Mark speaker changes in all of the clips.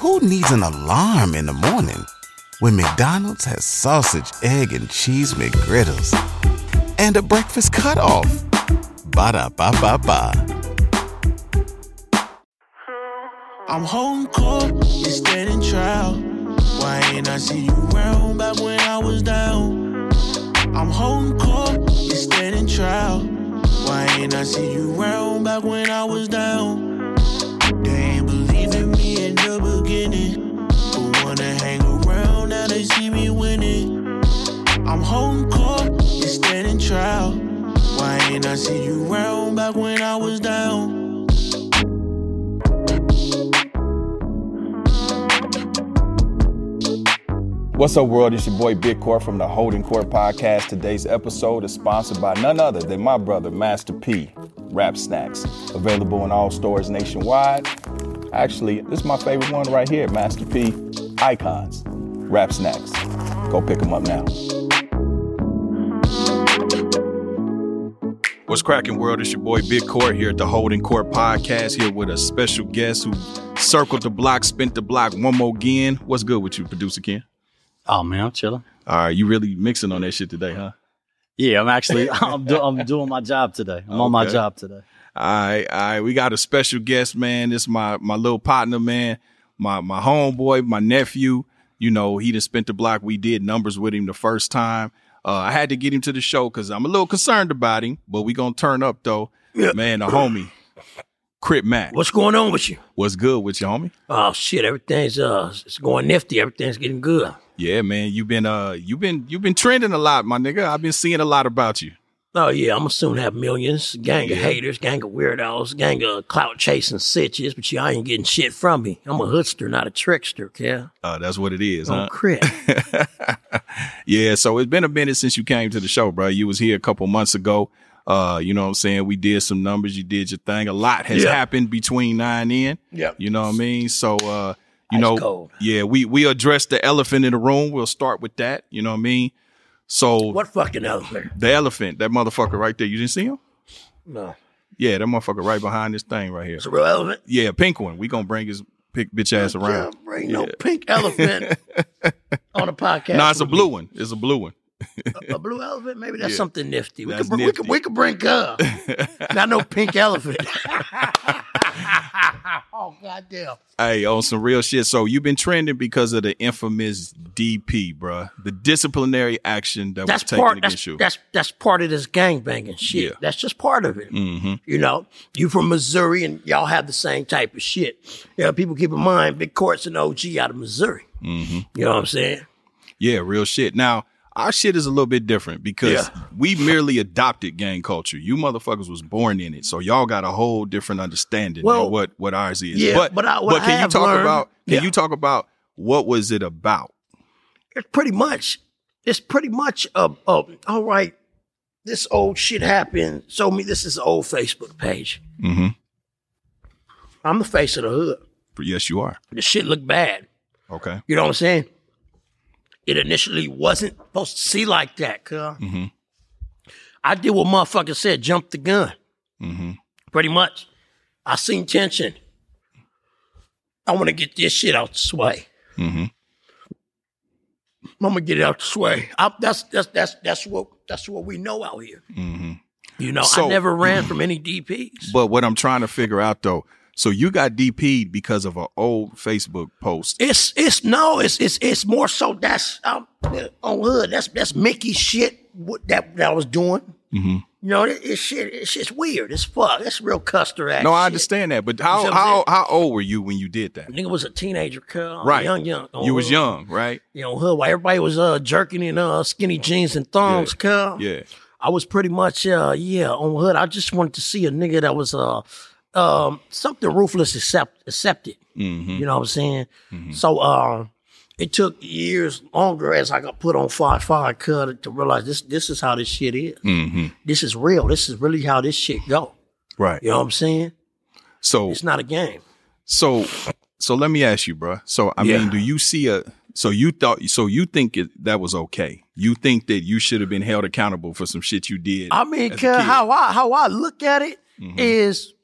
Speaker 1: Who needs an alarm in the morning when McDonald's has sausage, egg, and cheese McGriddles and a breakfast cutoff? Ba da ba ba ba.
Speaker 2: I'm home court, you standing trial. Why ain't I see you back when I was down? I'm home court, you standing trial. Why ain't I see you around back when I was down? The beginning, but wanna hang around now they see me winning. I'm home court, standing trial. Why ain't I see you around back when I was down?
Speaker 3: What's up, world? It's your boy Big from the Holding Court Podcast. Today's episode is sponsored by none other than my brother, Master P, Rap Snacks. Available in all stores nationwide. Actually, this is my favorite one right here, Master P Icons, Rap Snacks. Go pick them up now. What's cracking, world? It's your boy Big Court here at the Holding Court Podcast, here with a special guest who circled the block, spent the block one more again. What's good with you, producer Ken?
Speaker 4: Oh man, I'm chilling.
Speaker 3: All right, you really mixing on that shit today, huh?
Speaker 4: Yeah, I'm actually I'm, do, I'm doing my job today. I'm on my job today.
Speaker 3: All right, all right. We got a special guest, man. This my my little partner, man. My my homeboy, my nephew. You know, he just spent the block. We did numbers with him the first time. Uh, I had to get him to the show because I'm a little concerned about him, but we gonna turn up though. Man, the homie, Crip Mac.
Speaker 5: What's going on with you?
Speaker 3: What's good with you, homie?
Speaker 5: Oh shit, everything's uh it's going nifty, everything's getting good.
Speaker 3: Yeah, man. You've been uh you've been you've been trending a lot, my nigga. I've been seeing a lot about you.
Speaker 5: Oh yeah, I'm gonna soon have millions, gang of
Speaker 3: Yeah.
Speaker 5: haters, gang of weirdos, gang of clout chasing sitches, but y'all ain't getting shit from me. I'm a hoodster, not a trickster, yeah.
Speaker 3: Uh, that's what it is,
Speaker 5: Oh
Speaker 3: huh?
Speaker 5: crap.
Speaker 3: yeah, so it's been a minute since you came to the show, bro. You was here a couple months ago. Uh, you know what I'm saying? We did some numbers, you did your thing. A lot has
Speaker 5: Yeah.
Speaker 3: happened between now and then.
Speaker 5: Yep.
Speaker 3: You know what I mean? So uh, you
Speaker 5: Ice
Speaker 3: know,
Speaker 5: cold.
Speaker 3: yeah, we we addressed the elephant in the room. We'll start with that. You know what I mean? So
Speaker 5: What fucking elephant?
Speaker 3: the elephant, that motherfucker right there, you didn't see him?
Speaker 5: No.
Speaker 3: Yeah, that motherfucker right behind this thing right here.
Speaker 5: It's a real elephant?
Speaker 3: Yeah, pink one. We gonna bring his pick bitch ass
Speaker 5: Yeah,
Speaker 3: around.
Speaker 5: bring no pink elephant on a podcast.
Speaker 3: No, it's a blue
Speaker 5: me.
Speaker 3: one. It's a blue one.
Speaker 5: A blue elephant? Maybe that's
Speaker 3: Yeah.
Speaker 5: something nifty. We
Speaker 3: That's
Speaker 5: could, bring, we could we could bring uh not no pink elephant. oh goddamn.
Speaker 3: Hey, on some real shit. So you've been trending because of the infamous DP, bruh. The disciplinary action that
Speaker 5: that's
Speaker 3: was taken
Speaker 5: part
Speaker 3: against
Speaker 5: that's,
Speaker 3: you.
Speaker 5: that's that's part of this gangbanging shit.
Speaker 3: Yeah.
Speaker 5: That's just part of it.
Speaker 3: mm-hmm.
Speaker 5: You know, you from Missouri and y'all have the same type of shit. You know, people keep in mind big court's and OG out of Missouri.
Speaker 3: Mm-hmm.
Speaker 5: You know what I'm saying?
Speaker 3: Yeah, real shit. Now, our shit is a little bit different because
Speaker 5: Yeah.
Speaker 3: we merely adopted gang culture. You motherfuckers was born in it. So y'all got a whole different understanding
Speaker 5: Well,
Speaker 3: than what, what ours is.
Speaker 5: yeah,
Speaker 3: but
Speaker 5: but I- what
Speaker 3: but
Speaker 5: I
Speaker 3: can you talk
Speaker 5: learned-
Speaker 3: about can
Speaker 5: Yeah.
Speaker 3: you talk about what was it about?
Speaker 5: It's pretty much it's pretty much a, a all right. This old shit happened. So me, this is an old Facebook page.
Speaker 3: Mm-hmm.
Speaker 5: I'm the face of the hood.
Speaker 3: Yes, you are.
Speaker 5: The shit look bad.
Speaker 3: Okay.
Speaker 5: You know what I'm saying? It initially wasn't supposed to see like that, cuz.
Speaker 3: Mm-hmm.
Speaker 5: I did what motherfucker said, jump the gun.
Speaker 3: Mm-hmm.
Speaker 5: Pretty much. I seen tension. I want to get this shit out the way.
Speaker 3: Mm-hmm.
Speaker 5: I'm gonna get it out the way. I, that's that's that's that's what that's what we know out here.
Speaker 3: Mm-hmm.
Speaker 5: You know,
Speaker 3: So-
Speaker 5: I never ran from any DPs.
Speaker 3: But what I'm trying to figure out though, so you got DP'd because of an old Facebook post.
Speaker 5: It's it's no, it's it's it's more so that's um, on hood. That's that's Mickey shit what that that I was doing.
Speaker 3: Mm-hmm.
Speaker 5: You know, it, it's shit. It's just weird. It's fuck. That's real Custer act.
Speaker 3: No, I
Speaker 5: shit.
Speaker 3: understand that, but how how how old were you when you did that?
Speaker 5: Nigga was a teenager, cuz.
Speaker 3: Right,
Speaker 5: Young, young. on
Speaker 3: You was young, right?
Speaker 5: You know, hood. While everybody was uh jerking in uh skinny jeans and thongs, cuz.
Speaker 3: Yeah.
Speaker 5: I was pretty much uh yeah on hood. I just wanted to see a nigga that was uh um something ruthless accept accepted.
Speaker 3: Mm-hmm.
Speaker 5: You know what I'm saying? So um it took years longer as I got put on five five cut to realize this this is how this shit is.
Speaker 3: Mm-hmm.
Speaker 5: This is real. This is really how this shit go.
Speaker 3: Right.
Speaker 5: You know what I'm saying?
Speaker 3: So
Speaker 5: It's not a game.
Speaker 3: so so let me ask you, bro. So I
Speaker 5: Yeah.
Speaker 3: mean, do you see a so you thought so you think it, that was okay? You think that you should have been held accountable for some shit you did?
Speaker 5: I mean, how I how I look at it is
Speaker 3: Mhm.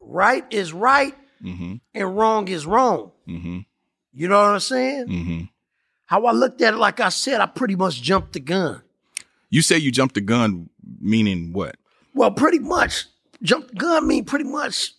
Speaker 5: Right is right,
Speaker 3: Mm-hmm.
Speaker 5: and wrong is wrong.
Speaker 3: Mm-hmm.
Speaker 5: You know what I'm saying?
Speaker 3: Mm-hmm.
Speaker 5: How I looked at it, like I said, I pretty much jumped the gun.
Speaker 3: You say you jumped the gun, meaning what?
Speaker 5: Well, pretty much, jumped the gun mean pretty much.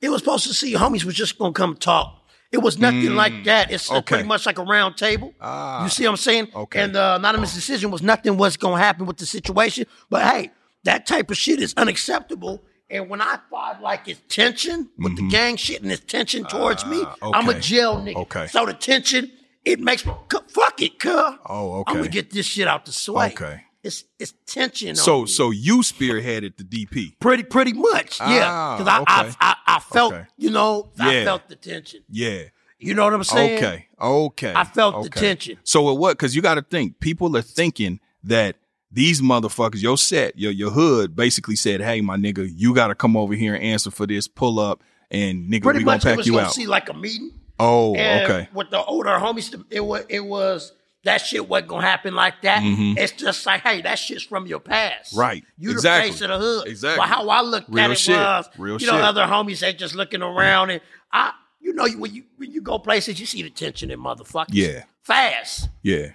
Speaker 5: It was supposed to see homies was just gonna come talk. It was nothing like that. It's uh,
Speaker 3: Mm. okay.
Speaker 5: pretty much like a round table.
Speaker 3: Ah,
Speaker 5: you see what I'm saying?
Speaker 3: okay.
Speaker 5: And the anonymous decision was nothing was gonna happen with the situation. But hey, that type of shit is unacceptable. And when I find like it's tension with the gang shit and it's tension towards me,
Speaker 3: Mm-hmm. Ah,
Speaker 5: I'm a jail nigga.
Speaker 3: Okay.
Speaker 5: So the tension, it makes me fuck it, cuz.
Speaker 3: Oh, okay.
Speaker 5: I'm
Speaker 3: okay.
Speaker 5: gonna get this shit out the way.
Speaker 3: Okay.
Speaker 5: It's it's tension.
Speaker 3: So so you spearheaded the DP.
Speaker 5: Pretty, pretty much, yeah.
Speaker 3: Ah,
Speaker 5: Because I,
Speaker 3: okay.
Speaker 5: I, I, I felt,
Speaker 3: Okay.
Speaker 5: you know, I felt the tension.
Speaker 3: Yeah.
Speaker 5: You know what I'm saying?
Speaker 3: Okay. Okay.
Speaker 5: I felt the tension.
Speaker 3: So it what? Because you got to think people are thinking that these motherfuckers, your set, your your hood, basically said, "Hey, my nigga, you got to come over here and answer for this. Pull up, and nigga,
Speaker 5: Pretty
Speaker 3: we gonna
Speaker 5: much, it
Speaker 3: pack
Speaker 5: was
Speaker 3: you
Speaker 5: gonna
Speaker 3: out."
Speaker 5: see like a meeting.
Speaker 3: oh,
Speaker 5: And
Speaker 3: okay.
Speaker 5: With the older homies, it was, it was that shit wasn't gonna happen like that. It's just like, hey, that shit's from your past.
Speaker 3: Mm-hmm. Right.
Speaker 5: You
Speaker 3: Exactly.
Speaker 5: the face of the hood.
Speaker 3: Exactly.
Speaker 5: But how I looked
Speaker 3: Real
Speaker 5: at it
Speaker 3: shit.
Speaker 5: was,
Speaker 3: Real
Speaker 5: you know,
Speaker 3: shit.
Speaker 5: other homies they just looking around and I, you know, when you when you go places, you see the tension in motherfuckers.
Speaker 3: Yeah.
Speaker 5: Fast.
Speaker 3: Yeah.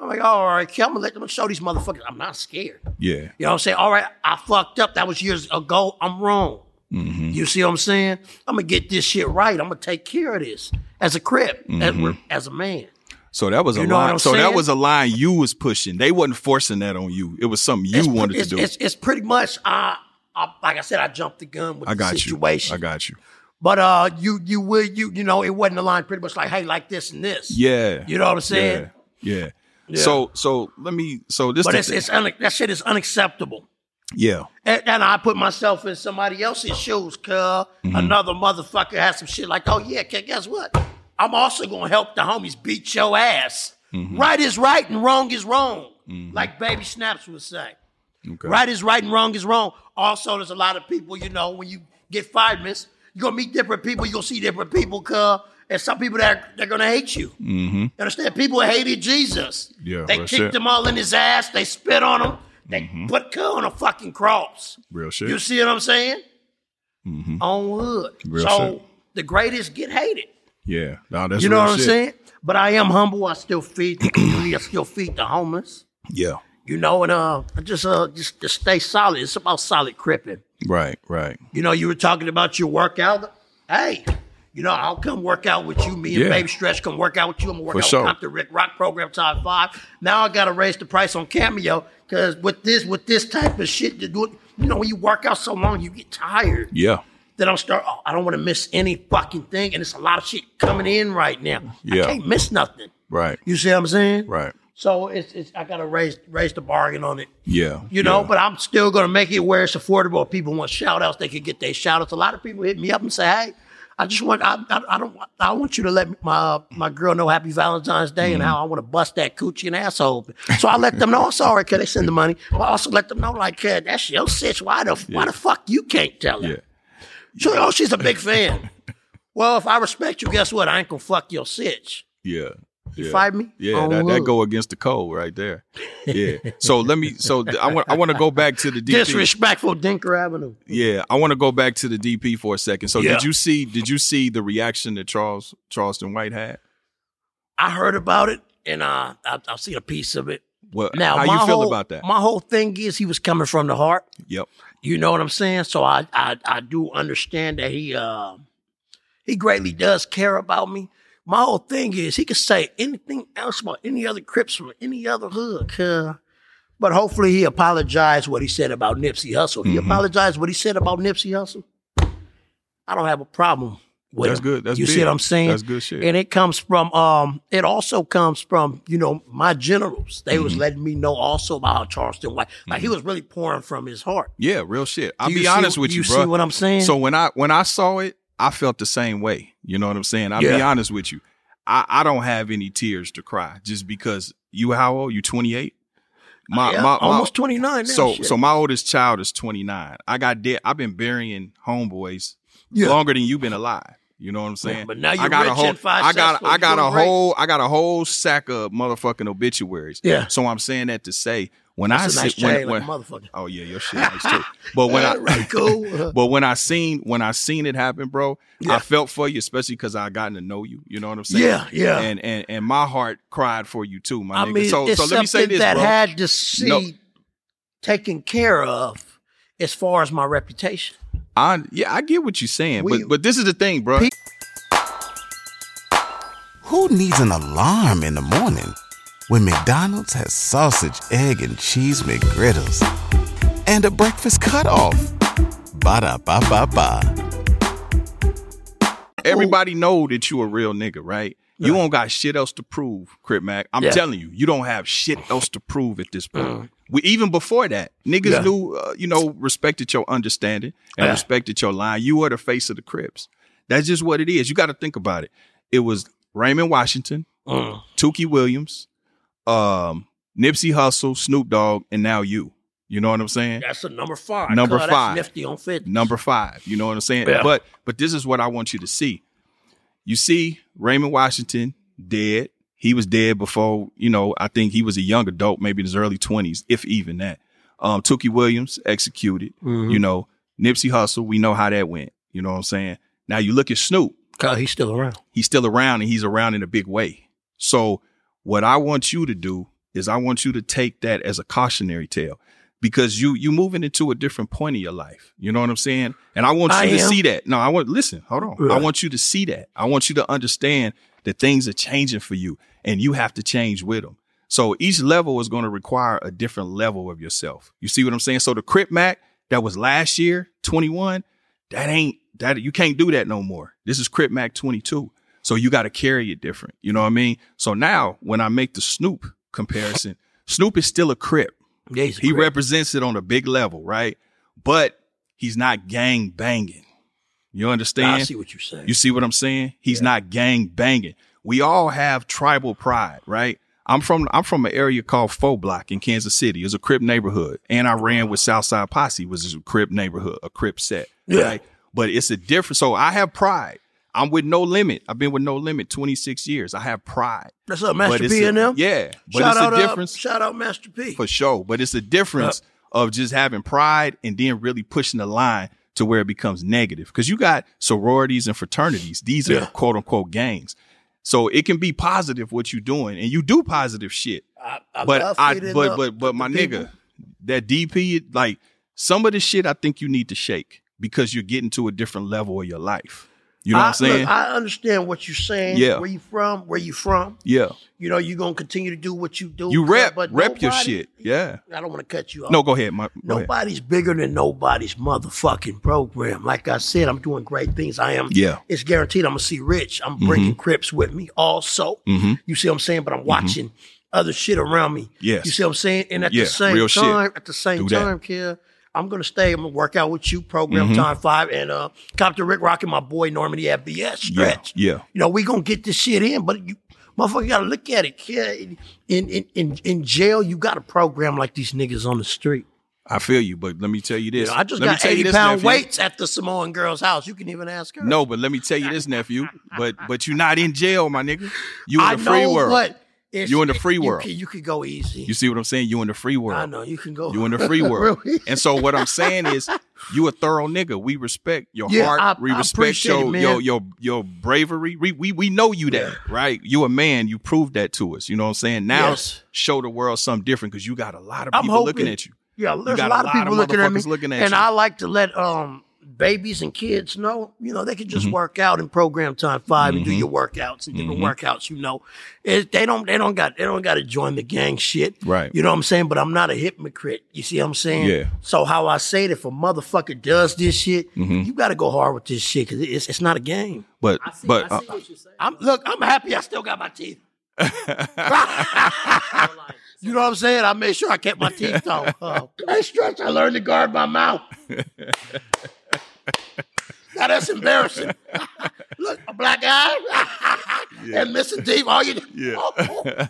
Speaker 5: I'm like, all right, I'm gonna let them show these motherfuckers. I'm not scared.
Speaker 3: Yeah.
Speaker 5: You know what I'm saying? All right, I fucked up. That was years ago. I'm wrong.
Speaker 3: Mm-hmm.
Speaker 5: You see what I'm saying? I'm gonna get this shit right. I'm gonna take care of this as a crip, as,
Speaker 3: Mm-hmm.
Speaker 5: as a man.
Speaker 3: So that was a
Speaker 5: You what
Speaker 3: line. So that was a line you was pushing. They wasn't forcing that on you. It was something you
Speaker 5: it's,
Speaker 3: wanted
Speaker 5: it's,
Speaker 3: to do.
Speaker 5: It's, it's pretty much, uh, I, like I said, I jumped the gun with
Speaker 3: I
Speaker 5: the
Speaker 3: got you.
Speaker 5: situation.
Speaker 3: I got you.
Speaker 5: But uh, you you would you you know it wasn't a line pretty much like hey like this and this.
Speaker 3: Yeah.
Speaker 5: You know what I'm saying?
Speaker 3: Yeah. Yeah.
Speaker 5: Yeah.
Speaker 3: So so let me so this
Speaker 5: But it's it's un, that shit is unacceptable.
Speaker 3: yeah.
Speaker 5: And, and I put myself in somebody else's shoes, cuz
Speaker 3: Mm-hmm.
Speaker 5: another motherfucker has some shit like, oh yeah, guess what? I'm also gonna help the homies beat your ass.
Speaker 3: Mm-hmm.
Speaker 5: Right is right and wrong is wrong. Like Baby Snaps would say.
Speaker 3: Okay.
Speaker 5: Right is right and wrong is wrong. Also, there's a lot of people, you know, when you get fired, miss, you're gonna meet different people, gonna see different people, cuz. And some people that are, they're gonna hate you.
Speaker 3: Mm-hmm.
Speaker 5: You understand? People hated Jesus.
Speaker 3: Yeah,
Speaker 5: They kicked
Speaker 3: shit.
Speaker 5: him all in his ass, they spit on him, they put cuz on a fucking cross.
Speaker 3: Real shit.
Speaker 5: You see what I'm saying? On wood.
Speaker 3: Real shit.
Speaker 5: so
Speaker 3: shit.
Speaker 5: the greatest get hated.
Speaker 3: yeah. No, that's
Speaker 5: you know what I'm saying? But I am humble. I still feed the community. I still feed the homeless.
Speaker 3: Yeah.
Speaker 5: You know, and uh, I just uh, just just stay solid. It's about solid cripping.
Speaker 3: Right. Right.
Speaker 5: You know, you were talking about your workout. Hey, you know, I'll come work out with you. Me and
Speaker 3: Yeah.
Speaker 5: Baby Stretch come work out with you. I'm gonna work
Speaker 3: For
Speaker 5: out
Speaker 3: sure.
Speaker 5: with Compton Ricc Roc Program Top Five. Now I gotta raise the price on Cameo because with this with this type of shit, you do it. You know, when you work out so long, you get tired.
Speaker 3: Yeah.
Speaker 5: Then I'm start. Oh, I don't want to miss any fucking thing, and it's a lot of shit coming in right now.
Speaker 3: Yeah.
Speaker 5: I can't miss nothing.
Speaker 3: Right.
Speaker 5: You see what I'm saying?
Speaker 3: Right.
Speaker 5: So it's, it's I gotta raise raise the bargain on it.
Speaker 3: Yeah.
Speaker 5: You know,
Speaker 3: yeah.
Speaker 5: but I'm still gonna make it where it's affordable. If people want shout outs, they can get their shout outs. A lot of people hit me up and say, Hey, I just want I, I, I don't want- I want you to let my my girl know happy Valentine's Day
Speaker 3: Mm-hmm.
Speaker 5: and how I want to bust that coochie and asshole. So I let them know all right, cause they send the money. But I also let them know like uh, that's your sitch. Why the why the fuck you can't tell her?
Speaker 3: Yeah.
Speaker 5: So, oh, she's a big fan. well, if I respect you, guess what? I ain't gonna fuck your sitch.
Speaker 3: Yeah.
Speaker 5: You
Speaker 3: yeah.
Speaker 5: fight me?
Speaker 3: Yeah, that, that go against the code right there. Yeah. so let me. So I want. I want to go back to the DP.
Speaker 5: Disrespectful Dinker Avenue.
Speaker 3: Yeah, I want to go back to the DP for a second. So
Speaker 5: Yeah.
Speaker 3: did you see? Did you see the reaction that Charles Charleston White had?
Speaker 5: I heard about it and uh, I, I've seen a piece of it.
Speaker 3: Well,
Speaker 5: Now,
Speaker 3: how you feel
Speaker 5: whole,
Speaker 3: about that?
Speaker 5: My whole thing is he was coming from the heart.
Speaker 3: yep.
Speaker 5: You know what I'm saying? So I I, I do understand that he uh, he greatly does care about me. My whole thing is he could say anything else about any other Crips from any other hood. huh? But hopefully he apologized what he said about Nipsey Hussle. He
Speaker 3: Mm-hmm.
Speaker 5: apologized what he said about Nipsey Hussle. I don't have a problem with
Speaker 3: That's
Speaker 5: him.
Speaker 3: good. That's
Speaker 5: you see what I'm saying?
Speaker 3: That's good shit.
Speaker 5: And it comes from um it also comes from, you know, my generals. They
Speaker 3: Mm-hmm.
Speaker 5: was letting me know also about Charleston White. Like he was really pouring from his heart.
Speaker 3: Yeah, real shit. I'll be
Speaker 5: see-
Speaker 3: honest with you,
Speaker 5: you
Speaker 3: bro.
Speaker 5: see what I'm saying?
Speaker 3: So when I when I saw it, I felt the same way. You know what I'm saying? I'll be honest with you. I, I don't have any tears to cry just because you how old? You 28? My,
Speaker 5: Yeah,
Speaker 3: my,
Speaker 5: almost 29 now.
Speaker 3: so
Speaker 5: shit.
Speaker 3: so my oldest child is 29. I got dead. I've been burying homeboys
Speaker 5: Yeah.
Speaker 3: longer than you've been alive. You know what I'm saying?
Speaker 5: but now
Speaker 3: I
Speaker 5: you're
Speaker 3: got a whole, I got. I got a whole I got a whole sack of motherfucking obituaries.
Speaker 5: Yeah.
Speaker 3: So I'm saying that to say when
Speaker 5: That's
Speaker 3: I
Speaker 5: a nice
Speaker 3: see when,
Speaker 5: chain, like
Speaker 3: when-
Speaker 5: a motherfucker.
Speaker 3: oh yeah, your shit nice too. But when I
Speaker 5: right, cool.
Speaker 3: but when I seen when I seen it happen, bro,
Speaker 5: Yeah.
Speaker 3: I felt for you, especially because I gotten to know you. You know what I'm saying?
Speaker 5: Yeah, yeah.
Speaker 3: And and and my heart cried for you too, my
Speaker 5: I
Speaker 3: nigga.
Speaker 5: mean,
Speaker 3: so
Speaker 5: it's
Speaker 3: so let me say
Speaker 5: something
Speaker 3: this,
Speaker 5: that
Speaker 3: bro.
Speaker 5: had to see
Speaker 3: No.
Speaker 5: taken care of as far as my reputation.
Speaker 3: I yeah, I get what you're saying,
Speaker 5: We-
Speaker 3: but but this is the thing, bro.
Speaker 5: Pe-
Speaker 1: Who needs an alarm in the morning when McDonald's has sausage, egg, and cheese McGriddles and a breakfast cutoff? Ba da ba ba ba.
Speaker 3: Everybody know that you a real nigga, right? You
Speaker 5: Yeah.
Speaker 3: don't got shit else to prove, Crip Mac. I'm
Speaker 5: Yeah.
Speaker 3: telling you, you don't have shit else to prove at this point. We, even before that, niggas
Speaker 5: Yeah.
Speaker 3: knew, uh, you know, respected your understanding and
Speaker 5: Yeah.
Speaker 3: respected your line. You were the face of the Crips. That's just what it is. You got to think about it. It was Raymond Washington,
Speaker 5: Mm.
Speaker 3: Tookie Williams, um, Nipsey Hussle, Snoop Dogg, and now you. You know what I'm saying?
Speaker 5: That's a number five.
Speaker 3: Number five.
Speaker 5: That's nifty on 50.
Speaker 3: number five. You know what I'm saying?
Speaker 5: Yeah.
Speaker 3: But but this is what I want you to see. You see Raymond Washington dead. He was dead before, you know, I think he was a young adult, maybe in his early 20s, if even that. Um, Tookie Williams executed.
Speaker 5: Mhm.
Speaker 3: You know, Nipsey Hussle, we know how that went. You know what I'm saying? Now you look at Snoop,
Speaker 5: Cuz he's still around.
Speaker 3: he's still around and he's around in a big way. So what I want you to do is I want you to take that as a cautionary tale because you you moving into a different point in your life. You know what I'm saying? And I want you
Speaker 5: I
Speaker 3: to
Speaker 5: am.
Speaker 3: see that. No, I want listen, hold on. I want you to see that. I want you to understand that things are changing for you and you have to change with them. So each level is going to require a different level of yourself. You see what I'm saying? So the Crip Mac that was last year, 21, that ain't that you can't do that no more. This is Crip Mac 22. So you got to carry it different. You know what I mean? So now when I make the Snoop comparison, Snoop is still a Crip.
Speaker 5: Yeah, a
Speaker 3: He
Speaker 5: crip.
Speaker 3: represents it on a big level, right? But he's not gang banging. You understand?
Speaker 5: I see what you're saying.
Speaker 3: You see what I'm saying? He's not gang banging. We all have tribal pride, right? I'm from I'm from an area called Faux Block in Kansas City. It's a Crip neighborhood, and I ran with Southside Posse, which is a Crip neighborhood, a Crip set,
Speaker 5: Yeah.
Speaker 3: right? But it's a different. So I have pride. I'm with No Limit. I've been with No Limit 26 years. I have pride.
Speaker 5: That's up, Master
Speaker 3: But it's
Speaker 5: and them.
Speaker 3: Yeah, but
Speaker 5: shout
Speaker 3: it's
Speaker 5: out,
Speaker 3: a
Speaker 5: uh,
Speaker 3: difference
Speaker 5: shout out, Master P.
Speaker 3: for sure. But it's a difference of just having pride and then really pushing the line to where it becomes negative. Because you got sororities and fraternities. These are quote unquote gangs. So it can be positive what you're doing, and you do positive shit.
Speaker 5: I, I
Speaker 3: But I, but
Speaker 5: the-
Speaker 3: but but my
Speaker 5: people.
Speaker 3: nigga, that DP, like some of the shit, I think you need to shake because you're getting to a different level of your life. You know what I'm saying?
Speaker 5: look, I understand what you're saying.
Speaker 3: Yeah.
Speaker 5: Where you from? Where you from?
Speaker 3: yeah,
Speaker 5: You know, you're gonna continue to do what you do.
Speaker 3: you rep
Speaker 5: but
Speaker 3: rep your shit. Yeah.
Speaker 5: I don't want to cut you off.
Speaker 3: No, go ahead. My, go ahead.
Speaker 5: Nobody's bigger than nobody's motherfucking program. Like I said, I'm doing great things. I am.
Speaker 3: Yeah.
Speaker 5: It's guaranteed I'm gonna see rich. I'm bringing Crips with me also.
Speaker 3: Mhm.
Speaker 5: You see what I'm saying? But I'm watching other shit around me.
Speaker 3: Yes.
Speaker 5: You see what I'm saying? And at the same
Speaker 3: real shit.
Speaker 5: time, at the same time, kid, I'm gonna stay. I'm gonna work out with you, program
Speaker 3: Mhm.
Speaker 5: time five, and uh Compton Ricc Roc and my boy Normandy FBS BS
Speaker 3: Yeah,
Speaker 5: stretch.
Speaker 3: yeah.
Speaker 5: You know, we gonna get this shit in, but you motherfucker gotta look at it, kid. In in in, in jail, you got a program like these niggas on the street.
Speaker 3: I feel you, but let me tell you
Speaker 5: You
Speaker 3: this.
Speaker 5: know, I just
Speaker 3: Let
Speaker 5: got
Speaker 3: tell
Speaker 5: 80
Speaker 3: this,
Speaker 5: pound
Speaker 3: nephew.
Speaker 5: weights at the Samoan girl's house. You can even ask her.
Speaker 3: No, but let me tell you this, nephew. But but you're not in jail, my nigga. You in
Speaker 5: I
Speaker 3: the free
Speaker 5: know,
Speaker 3: world.
Speaker 5: but it's,
Speaker 3: You in the free
Speaker 5: you
Speaker 3: world.
Speaker 5: Can, you could go easy.
Speaker 3: You see what I'm saying? You in the free world.
Speaker 5: I know you can go.
Speaker 3: You in the free world. And so what I'm saying is you a thorough nigga. We respect your
Speaker 5: Yeah,
Speaker 3: heart.
Speaker 5: I-
Speaker 3: we
Speaker 5: I
Speaker 3: respect your,
Speaker 5: it,
Speaker 3: your your your bravery. We, we we know you that, right? You a man. You proved that to us. You know what I'm saying? Now
Speaker 5: Yes.
Speaker 3: show the world something different because you got a lot of people
Speaker 5: hoping-
Speaker 3: looking at you.
Speaker 5: Yeah, there's
Speaker 3: got
Speaker 5: a lot, of people looking at me,
Speaker 3: looking at
Speaker 5: and
Speaker 3: you.
Speaker 5: I like to let um babies and kids know, you know, they can
Speaker 3: Mm-hmm.
Speaker 5: just work out in program time 5 and do your workouts and different
Speaker 3: Mm-hmm.
Speaker 5: workouts. You know, it, they don't they don't got they don't got to join the gang shit,
Speaker 3: Right.
Speaker 5: You know what I'm saying? But I'm not a hypocrite. You see what I'm saying?
Speaker 3: Yeah.
Speaker 5: So how I say it, if a motherfucker does this shit,
Speaker 3: Mm-hmm.
Speaker 5: you got to go hard with this shit because it's it's not a game.
Speaker 3: But but uh,
Speaker 5: I'm look, I'm happy I still got my teeth. you know what I'm saying? I made sure I kept my teeth on. Uh, I stretch. I learned to guard my mouth. Now that's embarrassing. look, a black eye and missing Deep, All you
Speaker 3: Yeah.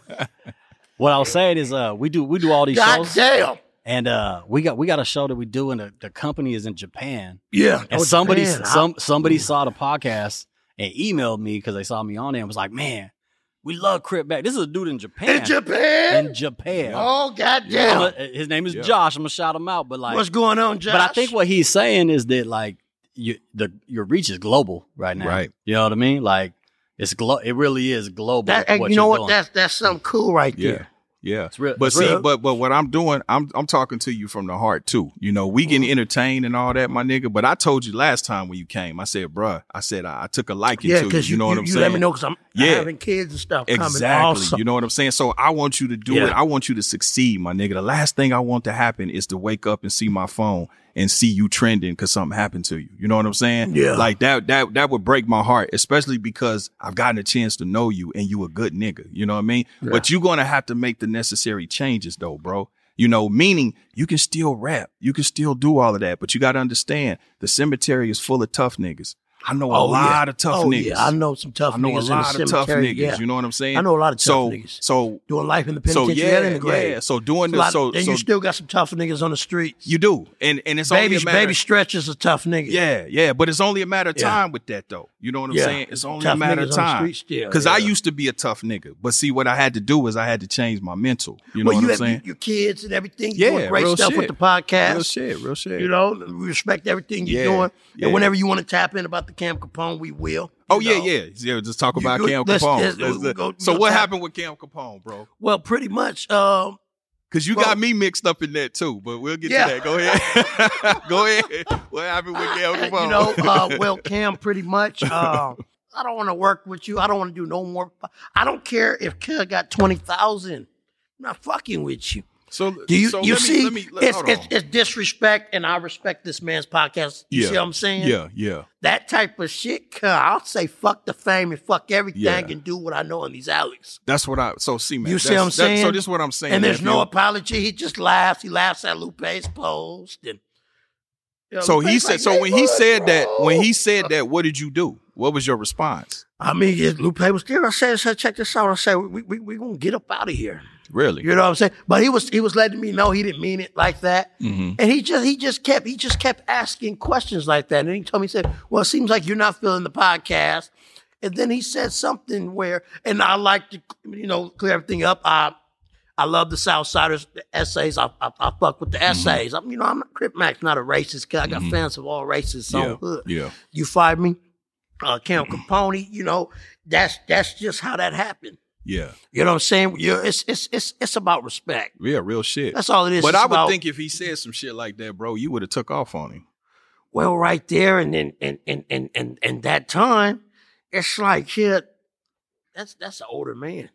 Speaker 4: What I was saying is, uh, we do we do all these
Speaker 5: God
Speaker 4: shows,
Speaker 5: damn.
Speaker 4: and uh, we got we got a show that we do, and the, the company is in Japan.
Speaker 5: Yeah.
Speaker 4: And
Speaker 5: Oh,
Speaker 4: somebody
Speaker 5: Japan.
Speaker 4: some somebody saw the podcast and emailed me because they saw me on there and was like, "Man, We love Crip back. This is a dude in Japan.
Speaker 5: In Japan?
Speaker 4: In Japan.
Speaker 5: oh
Speaker 4: I'm
Speaker 5: goddamn!
Speaker 4: a- his name is
Speaker 3: Yeah.
Speaker 4: Josh. I'm gonna shout him out, but like,
Speaker 5: What's going on, Josh?
Speaker 4: but I think what he's saying is that like you the your reach is global right now.
Speaker 3: Right.
Speaker 4: You know what I mean? Like it's glo- It really is global.
Speaker 5: that,
Speaker 4: what
Speaker 5: you know
Speaker 4: you're
Speaker 5: what?
Speaker 4: doing.
Speaker 5: That's that's something cool right
Speaker 3: Yeah.
Speaker 5: there.
Speaker 3: Yeah.
Speaker 4: It's real-
Speaker 3: But
Speaker 4: it's
Speaker 3: see,
Speaker 4: real.
Speaker 3: but but what I'm doing, I'm I'm talking to you from the heart too. You know, we
Speaker 5: Mm-hmm.
Speaker 3: getting entertained and all that, my nigga. But I told you last time when you came, I said, bruh, I said I, I took a liking
Speaker 5: Yeah,
Speaker 3: to you.
Speaker 5: because
Speaker 3: You,
Speaker 5: you,
Speaker 3: know what I'm saying?
Speaker 5: you
Speaker 3: saying?
Speaker 5: let me know because I'm
Speaker 3: Yeah.
Speaker 5: having kids and stuff coming.
Speaker 3: Exactly. You know what I'm saying? So I want you to do
Speaker 5: Yeah.
Speaker 3: it. I want you to succeed, my nigga. The last thing I want to happen is to wake up and see my phone and see you trending because something happened to you. You know what I'm saying?
Speaker 5: Yeah.
Speaker 3: Like that, that, that would break my heart, especially because I've gotten a chance to know you and you a good nigga. You know what I mean? But you're going to have to make the necessary changes though, bro. You know, meaning you can still rap. You can still do all of that, but you got to understand the cemetery is full of tough niggas. I know a
Speaker 5: Oh,
Speaker 3: lot
Speaker 5: yeah.
Speaker 3: of tough
Speaker 5: oh,
Speaker 3: niggas.
Speaker 5: Yeah, I know some tough niggas.
Speaker 3: I know
Speaker 5: niggas
Speaker 3: a lot of tough niggas.
Speaker 5: Yeah.
Speaker 3: You know what I'm saying?
Speaker 5: I know a lot of tough
Speaker 3: so,
Speaker 5: niggas.
Speaker 3: So,
Speaker 5: doing life in the penitentiary so
Speaker 3: yeah,
Speaker 5: and in the grave.
Speaker 3: yeah. So doing this, so
Speaker 5: and
Speaker 3: so
Speaker 5: you still got some tough niggas on the streets.
Speaker 3: you do, and and it's
Speaker 5: baby,
Speaker 3: only a matter.
Speaker 5: baby Stretch is a tough nigga.
Speaker 3: yeah, yeah, but it's only a matter of time with that, though. You know what I'm saying? It's only
Speaker 5: Tough
Speaker 3: a matter of time. Because I used to be a tough nigga, but see, what I had to do was I had to change my mental. You know
Speaker 5: well,
Speaker 3: what
Speaker 5: you
Speaker 3: I'm saying?
Speaker 5: your kids and everything.
Speaker 3: Yeah,
Speaker 5: doing great stuff with the podcast.
Speaker 3: Real shit, real shit.
Speaker 5: You know, we respect everything you're doing. And whenever you want to tap in about the Cam Capone, we will.
Speaker 3: Oh
Speaker 5: you
Speaker 3: yeah, yeah, yeah. Just talk about
Speaker 5: good?
Speaker 3: Cam
Speaker 5: Let's-
Speaker 3: Capone.
Speaker 5: let's-
Speaker 3: Let's-
Speaker 5: we'll go-
Speaker 3: so what
Speaker 5: tap-
Speaker 3: happened with Cam Capone, bro?
Speaker 5: Well, pretty much. Um,
Speaker 3: Because you
Speaker 5: Well-
Speaker 3: got me mixed up in that too, but we'll get
Speaker 5: Yeah.
Speaker 3: to that. Go ahead. Go ahead. What happened with Cam Capone?
Speaker 5: you know, uh, well, Cam, pretty much. Uh, I don't want to work with you. I don't want to do no more. I don't care if Cam got twenty thousand. I'm not fucking with you.
Speaker 3: So
Speaker 5: Do you
Speaker 3: so
Speaker 5: you
Speaker 3: let me-
Speaker 5: see?
Speaker 3: let me- let-
Speaker 5: it's, it's, it's disrespect, and I respect this man's podcast. You
Speaker 3: Yeah.
Speaker 5: see what I'm saying?
Speaker 3: Yeah, yeah.
Speaker 5: That type of shit, I'll say fuck the fame and fuck everything
Speaker 3: Yeah.
Speaker 5: and do what I know in these alleys.
Speaker 3: That's what I. So see, man.
Speaker 5: You see what I'm
Speaker 3: that-
Speaker 5: saying?
Speaker 3: so this is what I'm saying.
Speaker 5: and there's no apology. He just laughs. He laughs at Lupe's post. And you know,
Speaker 3: So he said.
Speaker 5: like,
Speaker 3: So when he said that, when he said that, what did you do? What was your response?
Speaker 5: I mean, Lupe was there. I said, I said, check this out. I said, we we we gonna get up out of here.
Speaker 3: Really?
Speaker 5: You know what I'm saying? But he was he was letting me know he didn't mean it like that.
Speaker 3: Mm-hmm.
Speaker 5: And he just he just kept he just kept asking questions like that. And he told me he said, "Well, it seems like you're not feeling the podcast." And then he said something where, and I like to you know clear everything up. I I love the Southsiders the essays. I, I I fuck with the
Speaker 3: Mm-hmm.
Speaker 5: essays. I'm you know I'm not Crip Mac's, not a racist. Cause I got fans of all races. So
Speaker 3: Yeah.
Speaker 5: hood.
Speaker 3: Yeah.
Speaker 5: You fired me, uh, Cam Capone. You know that's that's just how that happened.
Speaker 3: Yeah.
Speaker 5: You know what I'm saying? you it's it's it's it's about respect.
Speaker 3: Yeah. Real shit.
Speaker 5: That's all it is.
Speaker 3: But
Speaker 5: It's
Speaker 3: I would
Speaker 5: about-
Speaker 3: think if he said some shit like that, bro, you would have took off on him.
Speaker 5: well, right there, and then and and and and and that time, it's like shit. That's that's an older man.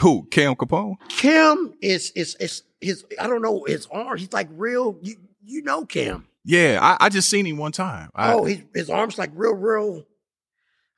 Speaker 3: Who? Cam Capone?
Speaker 5: Kim is is is his. I don't know his arm. He's like real. You you know Kim.
Speaker 3: Yeah. I, I just seen him one time. I,
Speaker 5: oh, his his arms like real real.